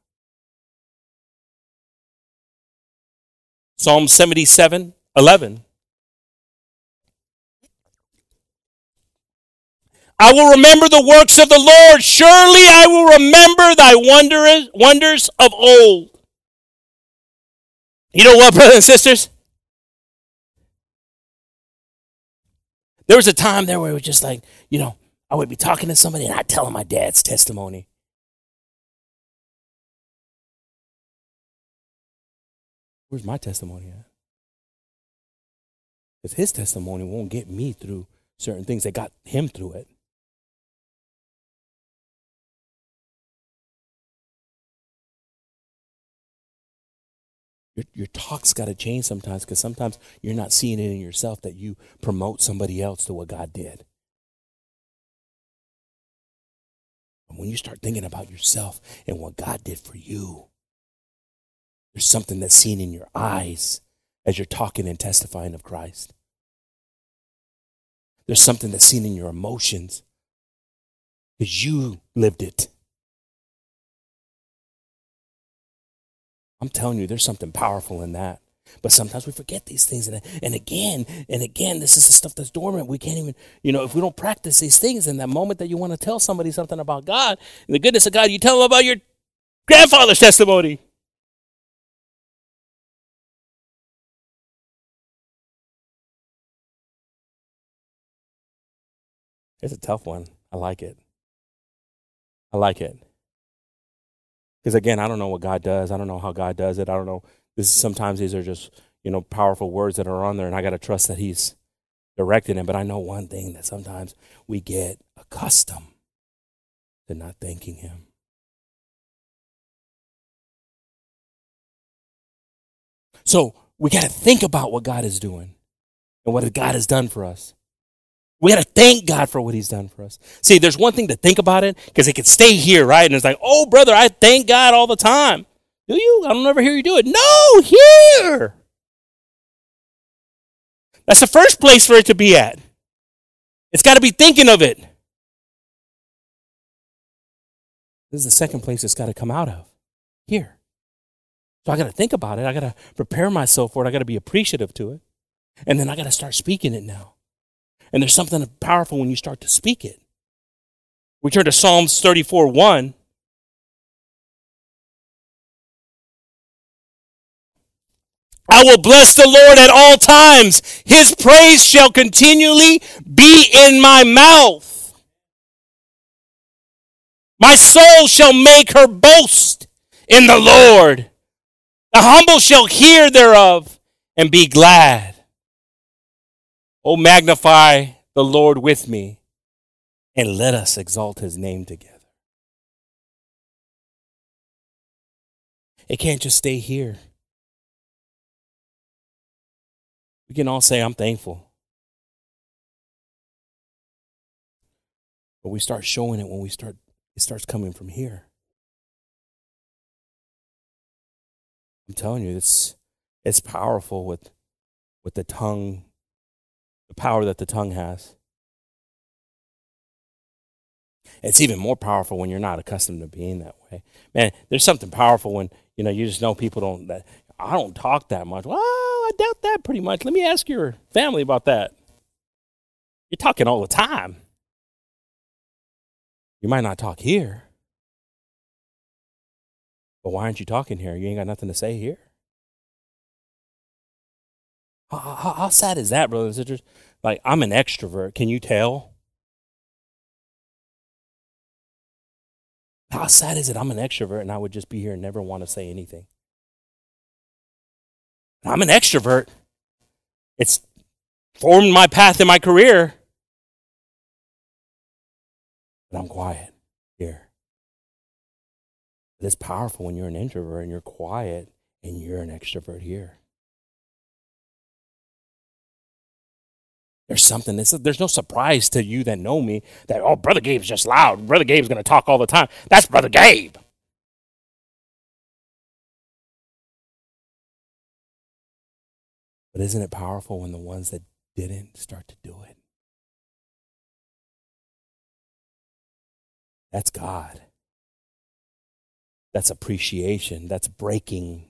Psalm 77 11. I will remember the works of the Lord. Surely I will remember thy wonders, wonders of old. You know what, brothers and sisters? There was a time there where it was just like, you know, I would be talking to somebody and I'd tell them my dad's testimony. Where's my testimony at? Because his testimony won't get me through certain things that got him through it. Your, your talk's got to change sometimes because sometimes you're not seeing it in yourself that you promote somebody else to what God did. And when you start thinking about yourself and what God did for you, there's something that's seen in your eyes as you're talking and testifying of Christ. There's something that's seen in your emotions because you lived it. I'm telling you, there's something powerful in that. But sometimes we forget these things. And, and again, and again, this is the stuff that's dormant. We can't even, you know, if we don't practice these things in that moment that you want to tell somebody something about God, and the goodness of God, you tell them about your grandfather's testimony. It's a tough one. I like it. I like it. Because again, I don't know what God does. I don't know how God does it. I don't know. This sometimes these are just you know powerful words that are on there, and I got to trust that He's directing it. But I know one thing that sometimes we get accustomed to not thanking Him. So we got to think about what God is doing and what God has done for us. We got to thank God for what He's done for us. See, there's one thing to think about it because it could stay here, right? And it's like, oh, brother, I thank God all the time. Do you? I don't ever hear you do it. No, here. That's the first place for it to be at. It's got to be thinking of it. This is the second place it's got to come out of. Here. So I got to think about it. I got to prepare myself for it. I got to be appreciative to it. And then I got to start speaking it now. And there's something powerful when you start to speak it. We turn to Psalms 34 1. I will bless the Lord at all times. His praise shall continually be in my mouth. My soul shall make her boast in the Lord. The humble shall hear thereof and be glad. Oh, magnify the Lord with me, and let us exalt his name together. It can't just stay here. We can all say, I'm thankful. But we start showing it when we start, it starts coming from here. I'm telling you, it's, it's powerful with, with the tongue the power that the tongue has. It's even more powerful when you're not accustomed to being that way. Man, there's something powerful when, you know, you just know people don't that I don't talk that much. Well, I doubt that pretty much. Let me ask your family about that. You're talking all the time. You might not talk here. But why aren't you talking here? You ain't got nothing to say here. How, how, how sad is that, brothers and sisters? Like, I'm an extrovert. Can you tell? How sad is it? I'm an extrovert and I would just be here and never want to say anything. I'm an extrovert. It's formed my path in my career. But I'm quiet here. But it's powerful when you're an introvert and you're quiet and you're an extrovert here. There's something. there's no surprise to you that know me that, oh, Brother Gabe's just loud. Brother Gabe's going to talk all the time. That's Brother Gabe. But isn't it powerful when the ones that didn't start to do it? That's God. That's appreciation. That's breaking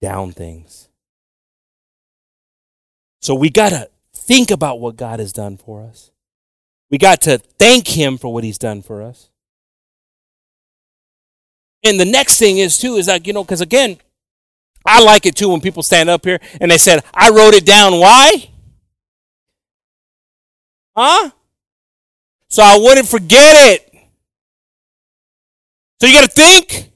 down things. So we got to think about what God has done for us. We got to thank Him for what He's done for us. And the next thing is, too, is like, you know, because again, I like it too when people stand up here and they said, I wrote it down. Why? Huh? So I wouldn't forget it. So you got to think.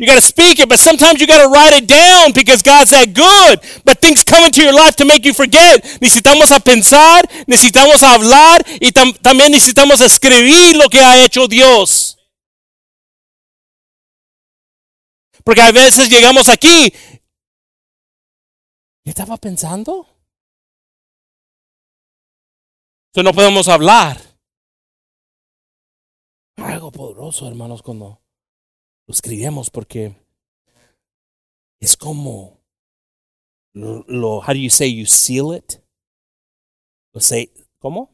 You got to speak it, but sometimes you got to write it down because God's that good. But things come into your life to make you forget. Necesitamos a pensar, necesitamos a hablar y tam también necesitamos escribir lo que ha hecho Dios. Porque a veces llegamos aquí. ¿Qué estaba pensando? So no podemos hablar. Algo poderoso, hermanos, cuando lo escribimos, porque es como lo, how do you say you seal it? Lo say, ¿Cómo?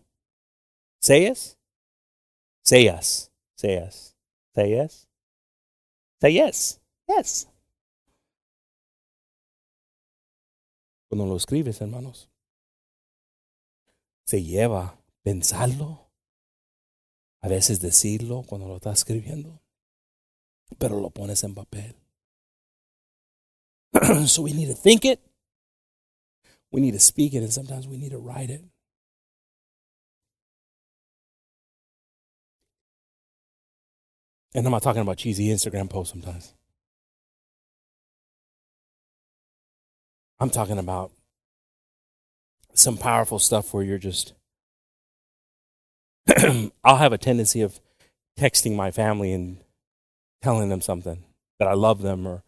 Sayas. Sayas. Sayas. Say yes. Yes. Cuando lo escribes, hermanos, se lleva pensarlo, a veces decirlo cuando lo estás escribiendo, pero lo pones en papel. so we need to think it, we need to speak it, and sometimes we need to write it. And I'm not talking about cheesy Instagram posts sometimes. I'm talking about some powerful stuff where you're just. I'll have a tendency of texting my family and telling them something that I love them or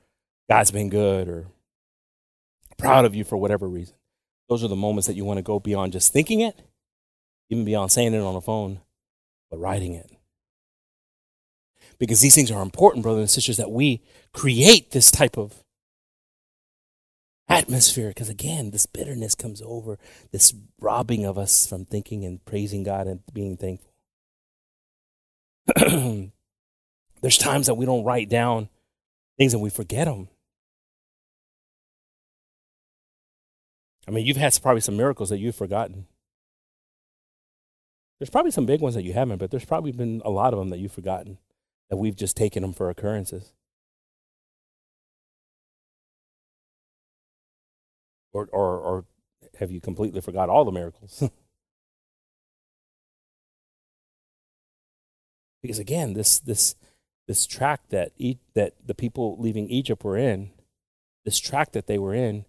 God's been good or proud of you for whatever reason. Those are the moments that you want to go beyond just thinking it, even beyond saying it on the phone, but writing it. Because these things are important, brothers and sisters, that we create this type of atmosphere. Because again, this bitterness comes over, this robbing of us from thinking and praising God and being thankful. There's times that we don't write down things and we forget them. I mean, you've had probably some miracles that you've forgotten. There's probably some big ones that you haven't, but there's probably been a lot of them that you've forgotten, that we've just taken them for occurrences. Or, or, or have you completely forgot all the miracles? because again, this, this, this track that, e- that the people leaving Egypt were in, this track that they were in,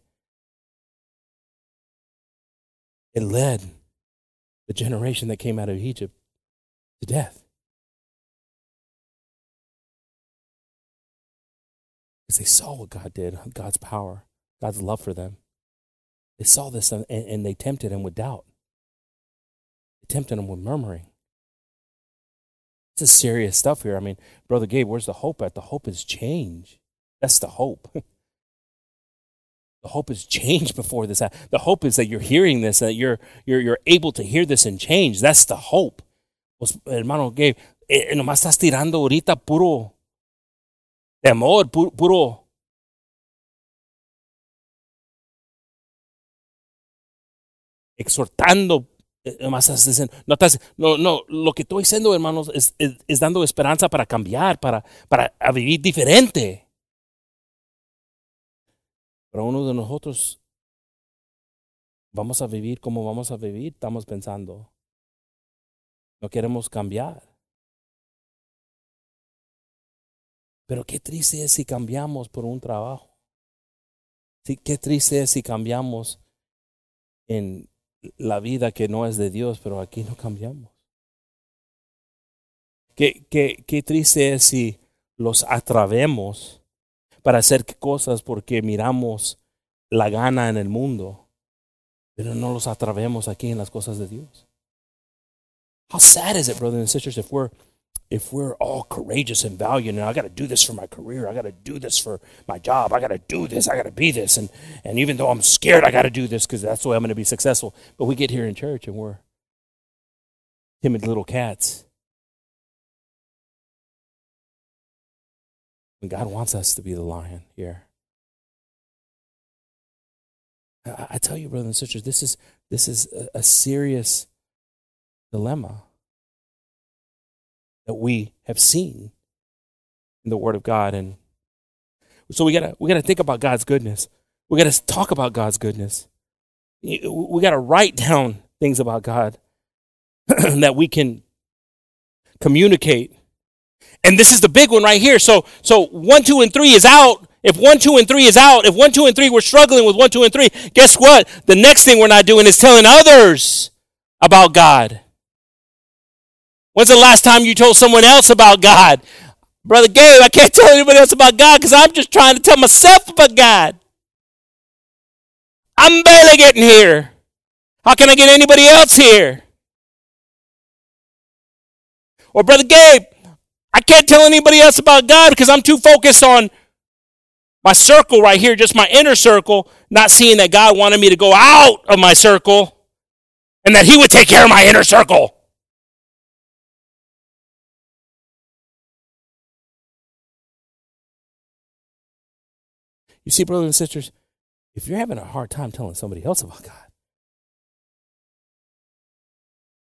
it led the generation that came out of Egypt to death. Because they saw what God did, God's power, God's love for them. They saw this and, and they tempted him with doubt. They tempted him with murmuring. This is serious stuff here. I mean, Brother Gabe, where's the hope at? The hope is change. That's the hope. the hope is change before this. The hope is that you're hearing this, that you're, you're, you're able to hear this and change. That's the hope. Pues, hermano Gabe, eh, nomás estás tirando ahorita puro temor, puro, puro exhortando eh, más dicen, no, no, no, lo que estoy diciendo, hermanos, es, es, es, dando esperanza para cambiar, para, para vivir diferente. Pero uno de nosotros vamos a vivir como vamos a vivir, estamos pensando. No queremos cambiar. Pero qué triste es si cambiamos por un trabajo. Sí, qué triste es si cambiamos en la vida que no es de Dios, pero aquí no cambiamos. Qué, qué, qué triste es si los atravemos para hacer cosas porque miramos la gana en el mundo, pero no los atravemos aquí en las cosas de Dios. How sad is it, brothers and sisters, if we're if we're all courageous and valiant and I got to do this for my career, I got to do this for my job, I got to do this, I got to be this, and and even though I'm scared, I got to do this because that's the way I'm going to be successful. But we get here in church and we're timid little cats. And God wants us to be the lion here. I, I tell you, brothers and sisters, this is this is a, a serious dilemma that we have seen in the Word of God. And so we gotta we gotta think about God's goodness. We gotta talk about God's goodness. We gotta write down things about God that we can communicate And this is the big one right here. So, so one, two, and three is out. If one, two, and three is out, if one, two, and three, we're struggling with one, two, and three, guess what? The next thing we're not doing is telling others about God. When's the last time you told someone else about God? Brother Gabe, I can't tell anybody else about God because I'm just trying to tell myself about God. I'm barely getting here. How can I get anybody else here? Or, Brother Gabe, I can't tell anybody else about God because I'm too focused on my circle right here, just my inner circle, not seeing that God wanted me to go out of my circle and that He would take care of my inner circle. You see, brothers and sisters, if you're having a hard time telling somebody else about God,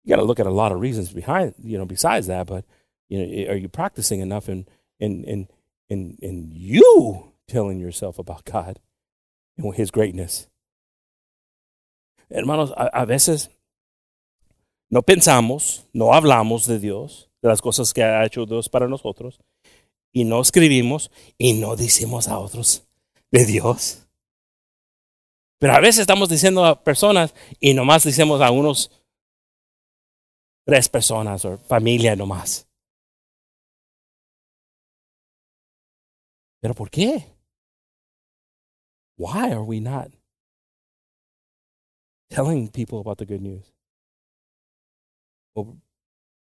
you got to look at a lot of reasons behind, you know, besides that. But you know, are you practicing enough in in in in, in you telling yourself about God and His greatness? Hermanos, a, a veces no pensamos, no hablamos de Dios, de las cosas que ha hecho Dios para nosotros, y no escribimos y no decimos a otros de Dios. Pero a veces estamos diciendo a personas y nomás decimos a unos tres personas o familia nomás. Pero ¿por qué? Why are we not telling people about the good news? Well,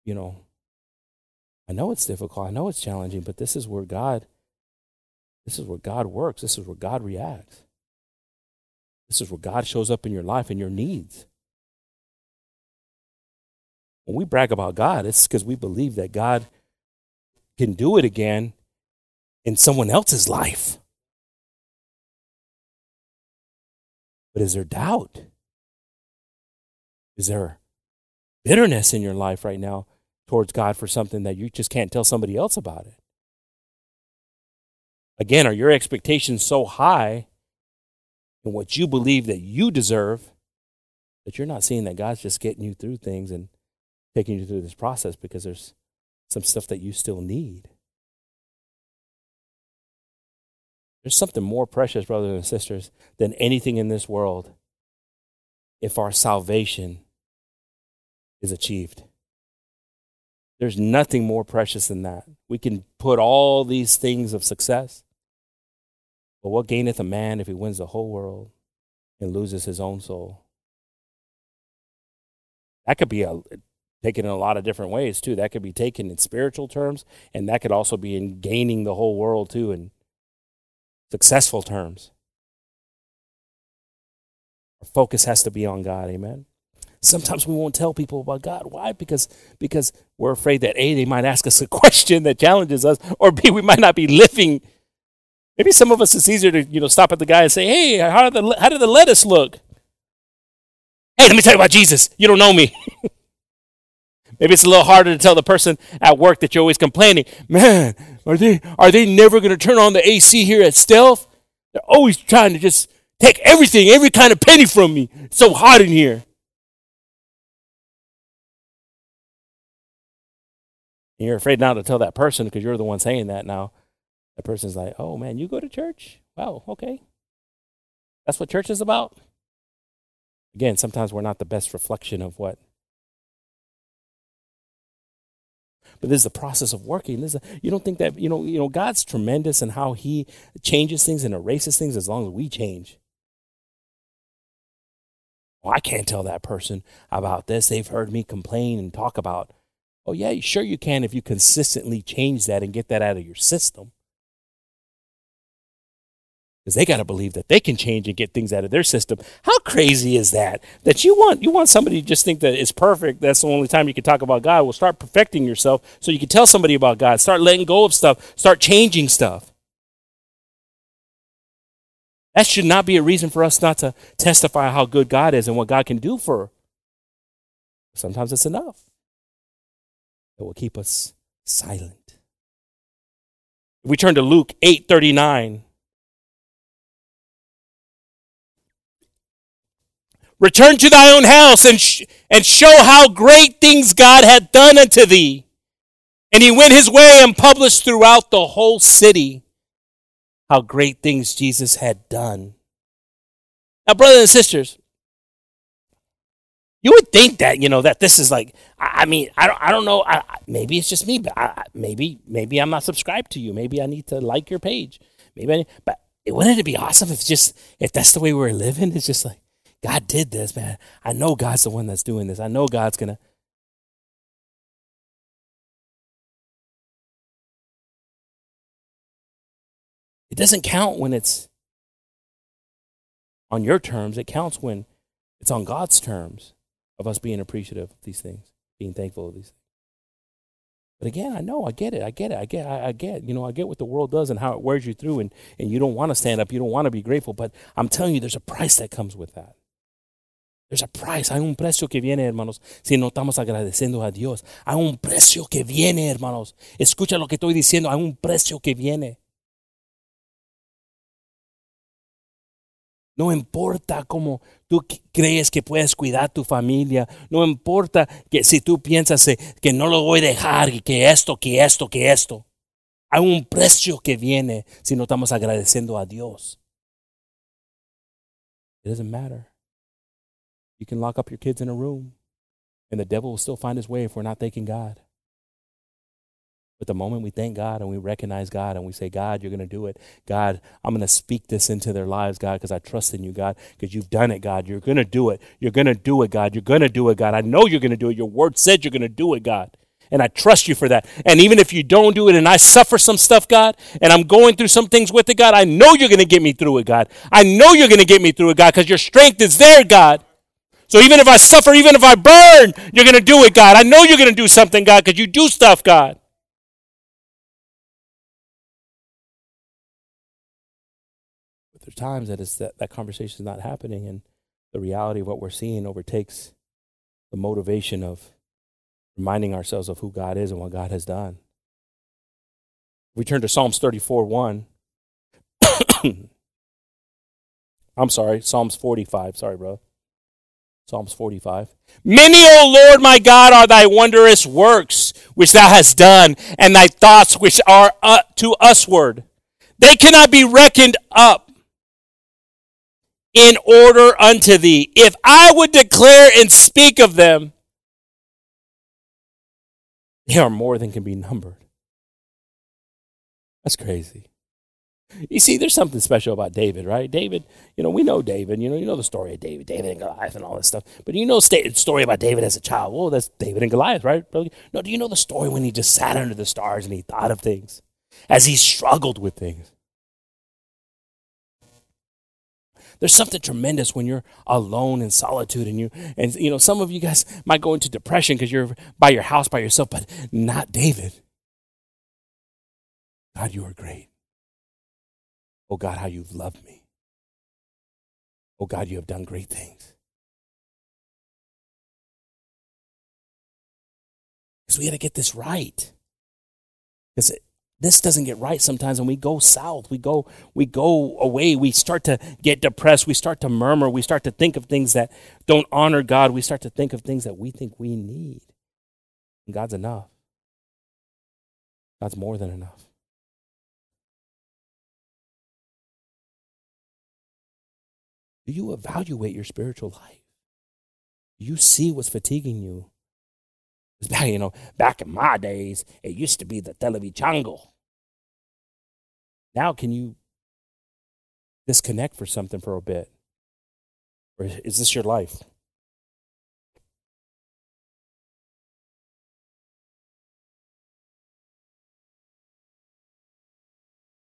you know, I know it's difficult. I know it's challenging, but this is where God this is where God works. This is where God reacts. This is where God shows up in your life and your needs. When we brag about God, it's because we believe that God can do it again in someone else's life. But is there doubt? Is there bitterness in your life right now towards God for something that you just can't tell somebody else about it? Again, are your expectations so high in what you believe that you deserve that you're not seeing that God's just getting you through things and taking you through this process because there's some stuff that you still need. There's something more precious, brothers and sisters, than anything in this world if our salvation is achieved. There's nothing more precious than that. We can put all these things of success, but what gaineth a man if he wins the whole world and loses his own soul? That could be a taken in a lot of different ways too. That could be taken in spiritual terms, and that could also be in gaining the whole world too in successful terms. Our focus has to be on God, amen. Sometimes we won't tell people about God. Why? Because because we're afraid that A, they might ask us a question that challenges us, or B, we might not be living. Maybe some of us it's easier to, you know, stop at the guy and say, Hey, how did the how did the lettuce look? Hey, let me tell you about Jesus. You don't know me. Maybe it's a little harder to tell the person at work that you're always complaining. Man, are they are they never going to turn on the AC here at Stealth? They're always trying to just take everything, every kind of penny from me. It's so hot in here. And you're afraid now to tell that person because you're the one saying that now. That person's like, "Oh man, you go to church? Wow, okay. That's what church is about." Again, sometimes we're not the best reflection of what but this is the process of working. This is a, you don't think that you know you know God's tremendous in how He changes things and erases things as long as we change. Well, I can't tell that person about this. They've heard me complain and talk about. Oh yeah, sure you can if you consistently change that and get that out of your system because they got to believe that they can change and get things out of their system. How crazy is that? That you want you want somebody to just think that it's perfect. That's the only time you can talk about God. Well, start perfecting yourself so you can tell somebody about God. Start letting go of stuff. Start changing stuff. That should not be a reason for us not to testify how good God is and what God can do for. Sometimes it's enough. It will keep us silent. We turn to Luke 8 39. Return to thy own house and, sh- and show how great things God hath done unto thee. And he went his way and published throughout the whole city how great things Jesus had done. Now, brothers and sisters, you would think that you know that this is like I, mean I don't I don't know. I, maybe it's just me but I, maybe maybe I'm not subscribed to you. Maybe I need to like your page. Maybe I, but wouldn't it be awesome if just if that's the way we're living? It's just like God did this man. I know God's the one that's doing this. I know God's gonna It doesn't count when it's on your terms. It counts when it's on God's terms of us being appreciative of these things, being thankful of these things. But again, I know, I get it, I get it, I get, I, I get, you know, I get what the world does and how it wears you through, and, and you don't want to stand up, you don't want to be grateful, but I'm telling you, there's a price that comes with that. There's a price, hay un precio que viene, hermanos, si no estamos agradeciendo a Dios. Hay un precio que viene, hermanos. Escucha lo que estoy diciendo, hay un precio que viene. No importa cómo tú crees que puedes cuidar tu familia. No importa que si tú piensas eh, que no lo voy a dejar y que esto, que esto, que esto. Hay un precio que viene si no estamos agradeciendo a Dios. It doesn't matter. You can lock up your kids in a room and the devil will still find his way if we're not thanking God. But the moment we thank God and we recognize God and we say, God, you're going to do it. God, I'm going to speak this into their lives, God, because I trust in you, God, because you've done it, God. You're going to do it. You're going to do it, God. You're going to do it, God. I know you're going to do it. Your word said you're going to do it, God. And I trust you for that. And even if you don't do it and I suffer some stuff, God, and I'm going through some things with it, God, I know you're going to get me through it, God. I know you're going to get me through it, God, because your strength is there, God. So even if I suffer, even if I burn, you're going to do it, God. I know you're going to do something, God, because you do stuff, God. There's times that it's that, that conversation is not happening and the reality of what we're seeing overtakes the motivation of reminding ourselves of who God is and what God has done. We turn to Psalms 34 1. I'm sorry, Psalms 45. Sorry, bro. Psalms 45. Many, O Lord my God, are thy wondrous works which thou hast done, and thy thoughts which are uh, to usward. They cannot be reckoned up in order unto thee. If I would declare and speak of them, they are more than can be numbered. That's crazy. You see, there's something special about David, right? David, you know, we know David. You know, you know the story of David, David and Goliath, and all this stuff. But you know the story about David as a child. Well, that's David and Goliath, right? No, do you know the story when he just sat under the stars and he thought of things as he struggled with things? There's something tremendous when you're alone in solitude and you and you know some of you guys might go into depression because you're by your house by yourself, but not David. God, you are great. Oh God, how you've loved me. Oh God, you have done great things. Because we got to get this right. Because this doesn't get right sometimes and we go south. We go we go away. We start to get depressed. We start to murmur. We start to think of things that don't honor god. We start to think of things that we think we need. And god's enough. God's more than enough. Do you evaluate your spiritual life? Do you see what's fatiguing you? You know, back in my days, it used to be the televichango. Now, can you disconnect for something for a bit? Or is this your life?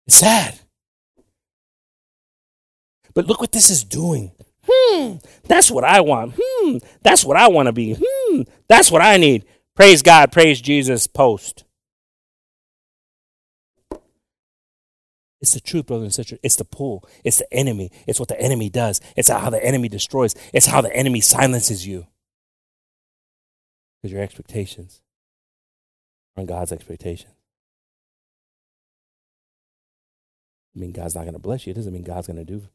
It's sad. But look what this is doing. Hmm, that's what I want. Hmm, that's what I want to be. Hmm, that's what I need. Praise God, praise Jesus, post. It's the truth, brothers and sisters. It's the pull. It's the enemy. It's what the enemy does. It's how the enemy destroys. It's how the enemy silences you. Because your expectations are on God's expectations. I mean, God's not going to bless you. It doesn't mean God's going to do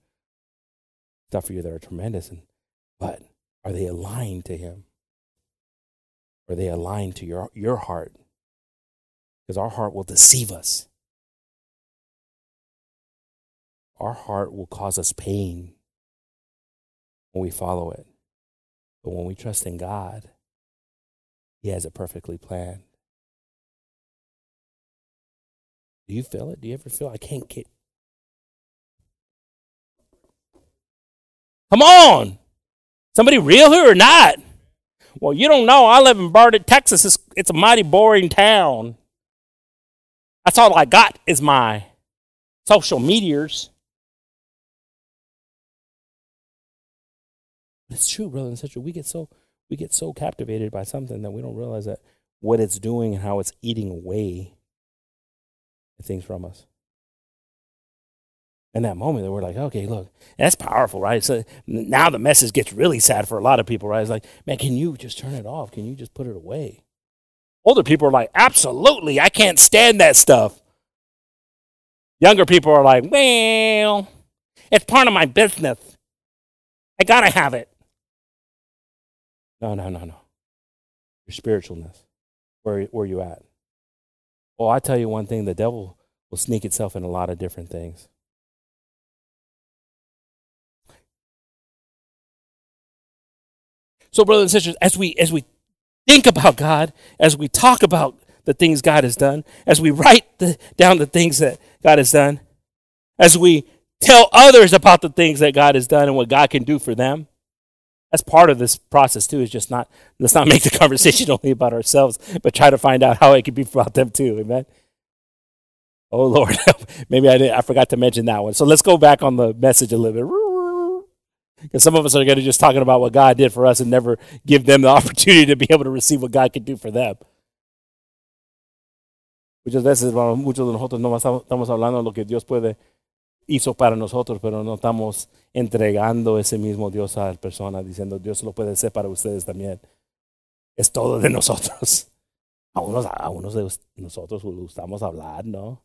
stuff for you that are tremendous. And, but are they aligned to Him? Are they aligned to your, your heart? Because our heart will deceive us. Our heart will cause us pain when we follow it. But when we trust in God, He has it perfectly planned. Do you feel it? Do you ever feel I can't get Come on. Somebody real here or not? Well, you don't know. I live in Barnett, Texas. It's, it's a mighty boring town. That's all I got is my social meteors. It's true, brother and sister. We get so we get so captivated by something that we don't realize that what it's doing and how it's eating away things from us in that moment that we're like, okay, look, that's powerful, right? So now the message gets really sad for a lot of people, right? It's like, man, can you just turn it off? Can you just put it away? Older people are like, absolutely, I can't stand that stuff. Younger people are like, well, it's part of my business. I gotta have it. No, no, no, no. Your spiritualness. Where, where you at? Well, I tell you one thing the devil will sneak itself in a lot of different things. So, brothers and sisters, as we as we think about God, as we talk about the things God has done, as we write the, down the things that God has done, as we tell others about the things that God has done and what God can do for them, that's part of this process too. Is just not let's not make the conversation only about ourselves, but try to find out how it can be about them too. Amen. Oh Lord, maybe I did, I forgot to mention that one. So let's go back on the message a little bit. Because some of us are going to just talking about what God did for us and never give them the opportunity to be able to receive what God could do for them. Muchas veces, muchos de nosotros no estamos hablando de lo que Dios puede hizo para nosotros, pero no estamos entregando ese mismo Dios a la persona, diciendo Dios lo puede hacer para ustedes también. Es todo de nosotros. A unos, a unos de nosotros gustamos hablar, ¿no?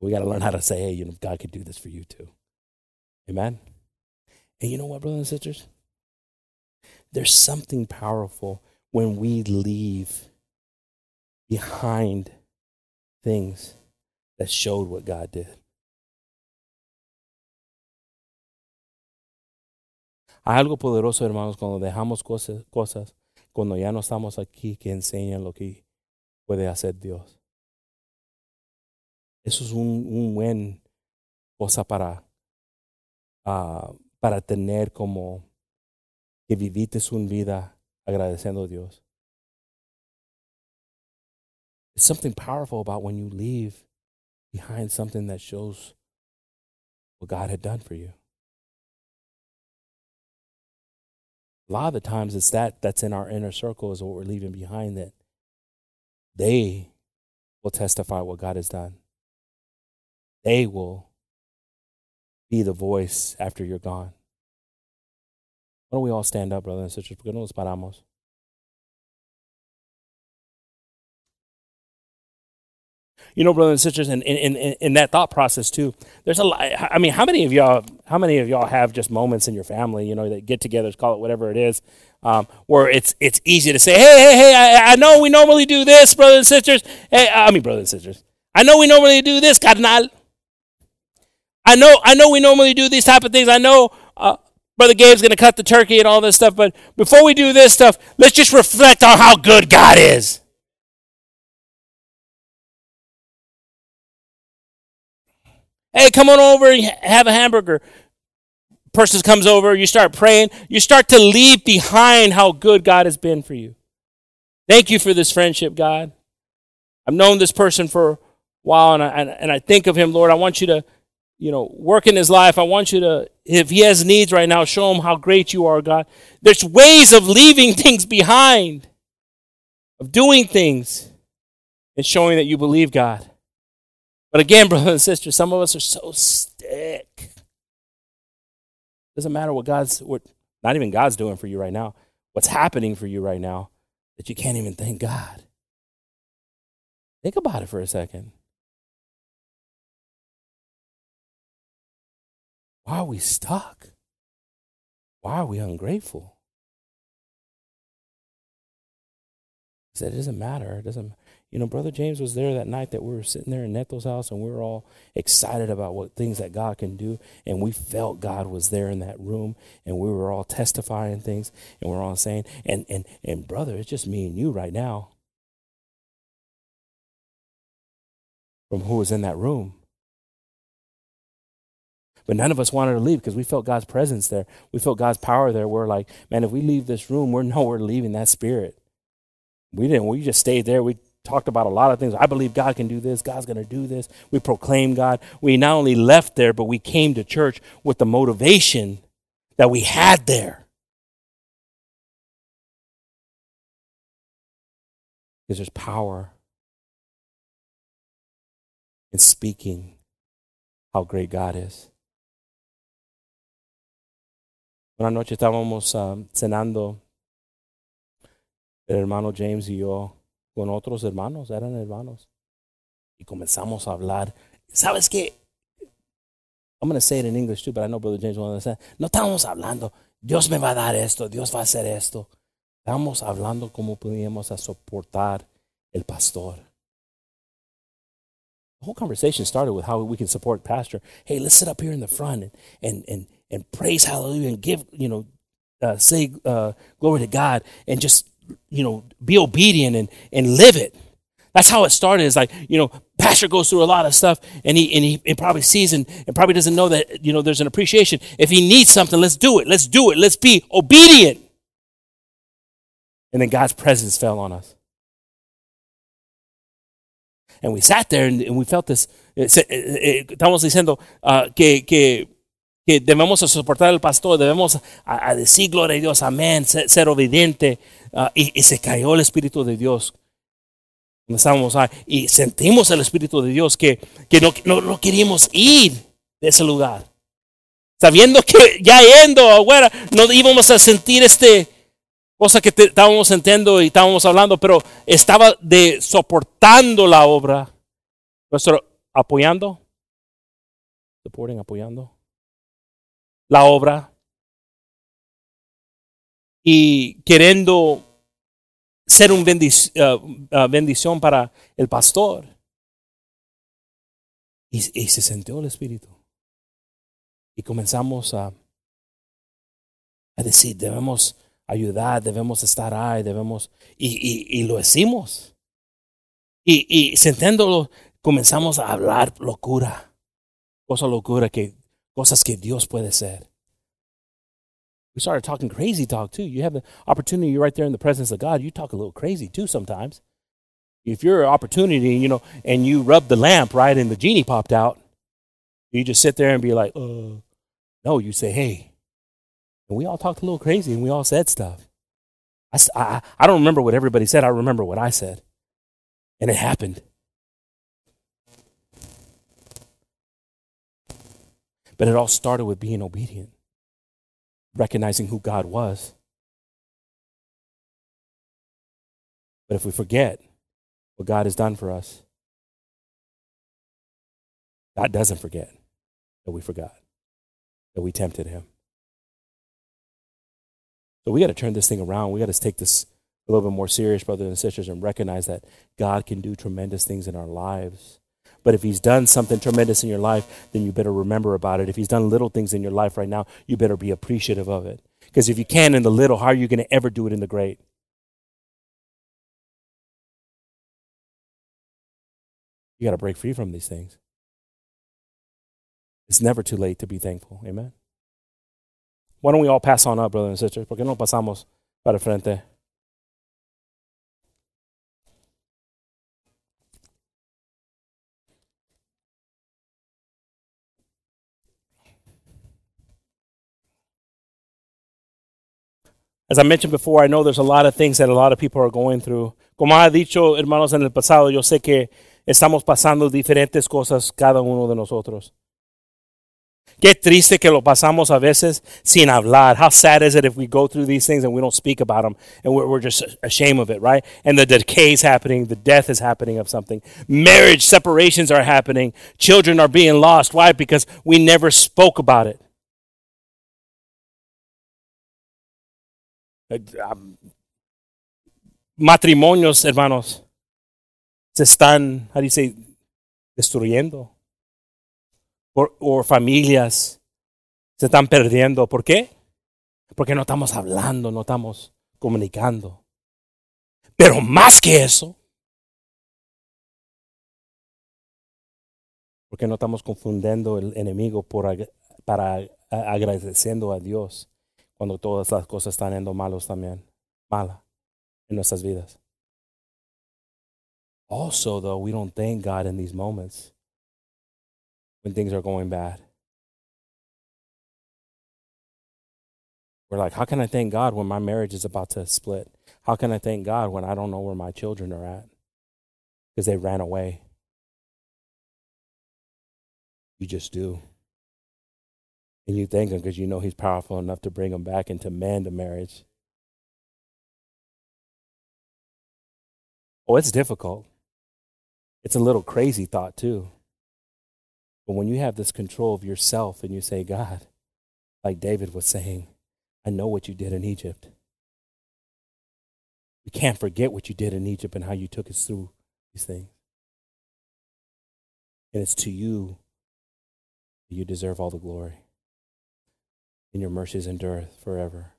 We got to learn how to say, hey, you know, God could do this for you too. Amen. And you know what, brothers and sisters? There's something powerful when we leave behind things that showed what God did. Hay algo poderoso, hermanos, cuando dejamos cosas, cosas, cuando ya no estamos aquí, que enseñan lo que puede hacer Dios. Eso es un, un buen cosa para uh, para tener como que vivites una vida agradeciendo a Dios. There's something powerful about when you leave behind something that shows what God had done for you. A lot of the times it's that that's in our inner circle is what we're leaving behind that they will testify what God has done. They will be the voice after you're gone. Why don't we all stand up, brothers and sisters? Porque no nos paramos. You know, brothers and sisters, in, in, in, in that thought process too, there's a lot. I mean, how many of y'all, how many of y'all have just moments in your family, you know, that get togethers, call it whatever it is, um, where it's it's easy to say, hey, hey, hey, I, I know we normally do this, brothers and sisters. Hey, I mean, brothers and sisters, I know we normally do this, carnal. I know, I know we normally do these type of things. I know uh, Brother Gabe's going to cut the turkey and all this stuff. But before we do this stuff, let's just reflect on how good God is. Hey, come on over and have a hamburger. Person comes over, you start praying, you start to leave behind how good God has been for you. Thank you for this friendship, God. I've known this person for a while, and I, and I think of him, Lord. I want you to you know, work in his life. I want you to, if he has needs right now, show him how great you are, God. There's ways of leaving things behind, of doing things, and showing that you believe God. But again, brothers and sisters, some of us are so stick. Doesn't matter what God's, what not even God's doing for you right now, what's happening for you right now, that you can't even thank God. Think about it for a second. Why are we stuck? Why are we ungrateful? He said, It doesn't matter. It doesn't you know, Brother James was there that night that we were sitting there in Neto's house and we were all excited about what things that God can do. And we felt God was there in that room and we were all testifying things and we're all saying, and and and brother, it's just me and you right now. From who was in that room. But none of us wanted to leave because we felt God's presence there. We felt God's power there. We're like, man, if we leave this room, we're nowhere leaving that spirit. We didn't. We just stayed there. We talked about a lot of things. I believe God can do this. God's going to do this. We proclaim God. We not only left there, but we came to church with the motivation that we had there. Because there's power in speaking how great God is. Una noche estábamos uh, cenando el hermano James y yo con otros hermanos, eran hermanos. Y comenzamos a hablar. ¿Sabes qué? I'm going to say it in English too, but I know Brother James will understand. No estamos hablando, Dios me va a dar esto, Dios va a hacer esto. Estamos hablando cómo podíamos soportar el pastor. The whole conversation started with how we can support pastor. Hey, let's sit up here in the front and and and, and praise hallelujah and give, you know, uh, say uh, glory to God and just you know, be obedient and, and live it. That's how it started. It's like, you know, pastor goes through a lot of stuff and he, and he, probably sees and, and probably doesn't know that, you know, there's an appreciation. If he needs something, let's do it. Let's do it. Let's be obedient. And then God's presence fell on us. And we sat there and, and we felt this. Estamos diciendo uh, que, que que debemos soportar al pastor, debemos a, a decir gloria a Dios, amén, ser, ser obediente. Uh, y, y, se cayó el Espíritu de Dios. A, y sentimos el Espíritu de Dios que, que no, no, no, queríamos ir de ese lugar. Sabiendo que ya yendo afuera no íbamos a sentir este cosa que te, estábamos sintiendo y estábamos hablando, pero estaba de soportando la obra. Nuestro apoyando, supporting, apoyando la obra y queriendo ser una uh, uh, bendición para el pastor. Y, se sintió el Espíritu. Y comenzamos a, decir, debemos ayudar, debemos estar ahí, debemos... Y, lo hicimos. Y, y sintiéndolo, comenzamos a hablar locura. Cosa locura que cosas que Dios puede ser. We started talking crazy talk too. You have the opportunity, you're right there in the presence of God. You talk a little crazy too sometimes. If you're an opportunity, you know, and you rub the lamp, right, and the genie popped out, you just sit there and be like, uh, no, you say, hey. And we all talked a little crazy and we all said stuff. I, I, I don't remember what everybody said. I remember what I said. And it happened. But it all started with being obedient, recognizing who God was. But if we forget what God has done for us, God doesn't forget that we forgot, that we tempted him. So we got to turn this thing around. We got to take this a little bit more serious, brothers and sisters, and recognize that God can do tremendous things in our lives. But if he's done something tremendous in your life, then you better remember about it. If he's done little things in your life right now, you better be appreciative of it. Because if you can in the little, how are you going to ever do it in the great? You got to break free from these things. It's never too late to be thankful. Amen. Why don't we all pass on up, brothers and sisters? ¿Por qué no pasamos para frente? As I mentioned before, I know there's a lot of things that a lot of people are going through. Como ha dicho, hermanos, en el pasado, yo sé que estamos pasando diferentes cosas cada uno de nosotros. Qué triste que lo pasamos a veces sin hablar. How sad is it if we go through these things and we don't speak about them and we're, we're just ashamed of it, right? And the decay is happening, the death is happening of something. Marriage separations are happening. Children are being lost. Why? Because we never spoke about it. Matrimonios, hermanos, se están, how destruyendo. O, familias se están perdiendo. ¿Por qué? Porque no estamos hablando, no estamos comunicando. Pero más que eso, porque no estamos confundiendo el enemigo por, para agradeciendo a Dios cuando todas las cosas están yendo malos también, mala en nuestras vidas. Also, though, we don't thank God in these moments when things are going bad. We're like, how can I thank God when my marriage is about to split? How can I thank God when I don't know where my children are at? Because they ran away. You just do. And you thank Him because you know He's powerful enough to bring him back and to marriage. Oh, it's difficult. It's a little crazy thought, too. But when you have this control of yourself and you say, God, like David was saying, I know what you did in Egypt. We can't forget what you did in Egypt and how you took us through these things. And it's to you that you deserve all the glory. And your mercies endure forever.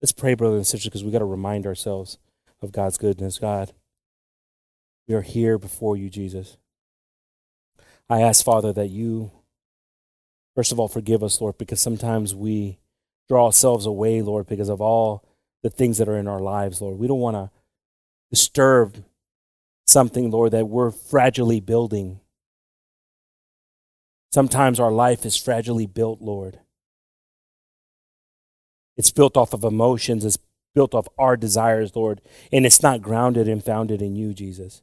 Let's pray, brothers and sisters, because we got to remind ourselves of God's goodness. God, we are here before you, Jesus. I ask, Father, that you, first of all, forgive us, Lord, because sometimes we draw ourselves away, Lord, because of all the things that are in our lives, Lord. We don't want to disturb something, Lord, that we're fragilely building. Sometimes our life is fragilely built, Lord. It's built off of emotions, it's built off our desires, Lord, and it's not grounded and founded in you, Jesus.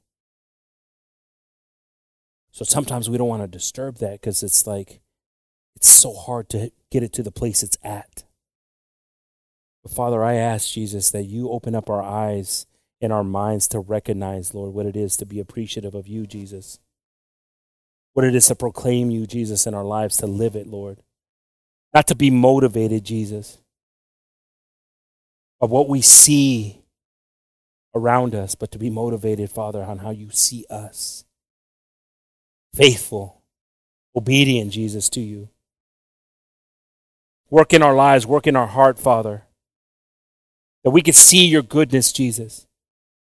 So sometimes we don't want to disturb that because it's like, it's so hard to get it to the place it's at. But Father, I ask Jesus that you open up our eyes and our minds to recognize, Lord, what it is to be appreciative of you, Jesus. What it is to proclaim you, Jesus, in our lives, to live it, Lord. Not to be motivated, Jesus, of what we see around us, but to be motivated, Father, on how you see us faithful, obedient, Jesus, to you. Work in our lives, work in our heart, Father, that we could see your goodness, Jesus,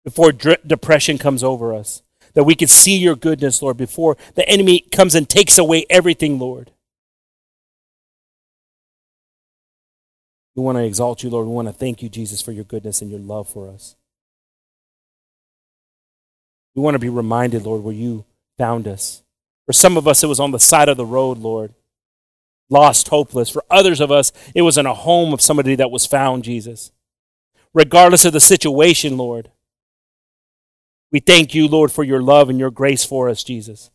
before depression comes over us. That we could see your goodness, Lord, before the enemy comes and takes away everything, Lord. We want to exalt you, Lord. We want to thank you, Jesus, for your goodness and your love for us. We want to be reminded, Lord, where you found us. For some of us, it was on the side of the road, Lord, lost, hopeless. For others of us, it was in a home of somebody that was found, Jesus. Regardless of the situation, Lord, we thank you, Lord, for your love and your grace for us, Jesus.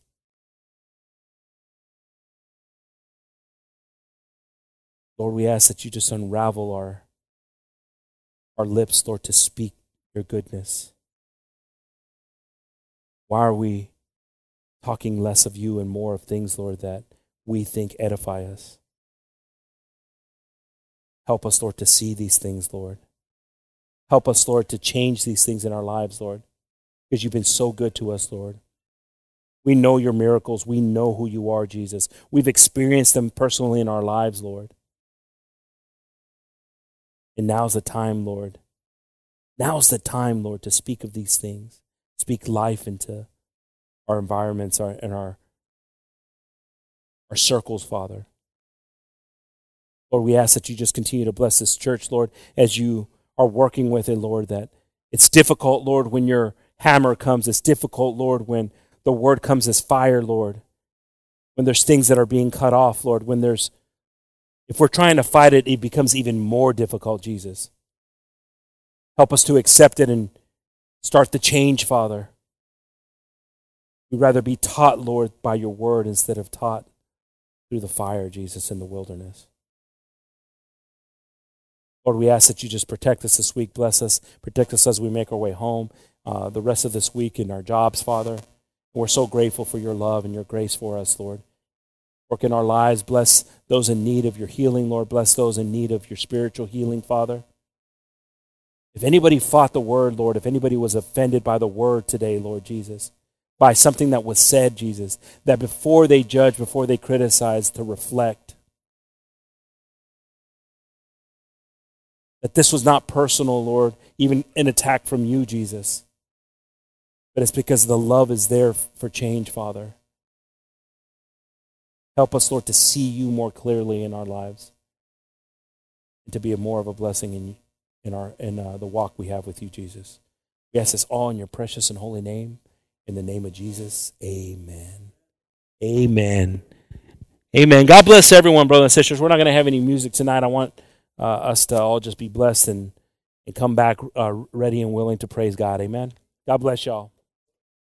Lord, we ask that you just unravel our, our lips, Lord, to speak your goodness. Why are we talking less of you and more of things, Lord, that we think edify us. Help us, Lord, to see these things, Lord. Help us, Lord, to change these things in our lives, Lord, because you've been so good to us, Lord. We know your miracles. We know who you are, Jesus. We've experienced them personally in our lives, Lord. And now's the time, Lord. Now's the time, Lord, to speak of these things. Speak life into our environments our, and our, our circles, Father. Lord, we ask that you just continue to bless this church, Lord, as you are working with it, Lord, that it's difficult, Lord, when your hammer comes. It's difficult, Lord, when the word comes as fire, Lord. When there's things that are being cut off, Lord. When there's, if we're trying to fight it, it becomes even more difficult, Jesus. Help us to accept it and start the change, Father. We'd rather be taught, Lord, by your word instead of taught through the fire, Jesus, in the wilderness. Lord, we ask that you just protect us this week. Bless us. Protect us as we make our way home uh, the rest of this week in our jobs, Father. We're so grateful for your love and your grace for us, Lord. Work in our lives. Bless those in need of your healing, Lord. Bless those in need of your spiritual healing, Father. If anybody fought the word, Lord, if anybody was offended by the word today, Lord Jesus, by something that was said, Jesus, that before they judge, before they criticize, to reflect. That this was not personal, Lord, even an attack from you, Jesus. But it's because the love is there for change, Father. Help us, Lord, to see you more clearly in our lives and to be more of a blessing in, in, our, in uh, the walk we have with you, Jesus. We ask this all in your precious and holy name. In the name of Jesus, amen. Amen. Amen. God bless everyone, brothers and sisters. We're not going to have any music tonight. I want uh, us to all just be blessed and, and come back uh, ready and willing to praise God. Amen. God bless y'all.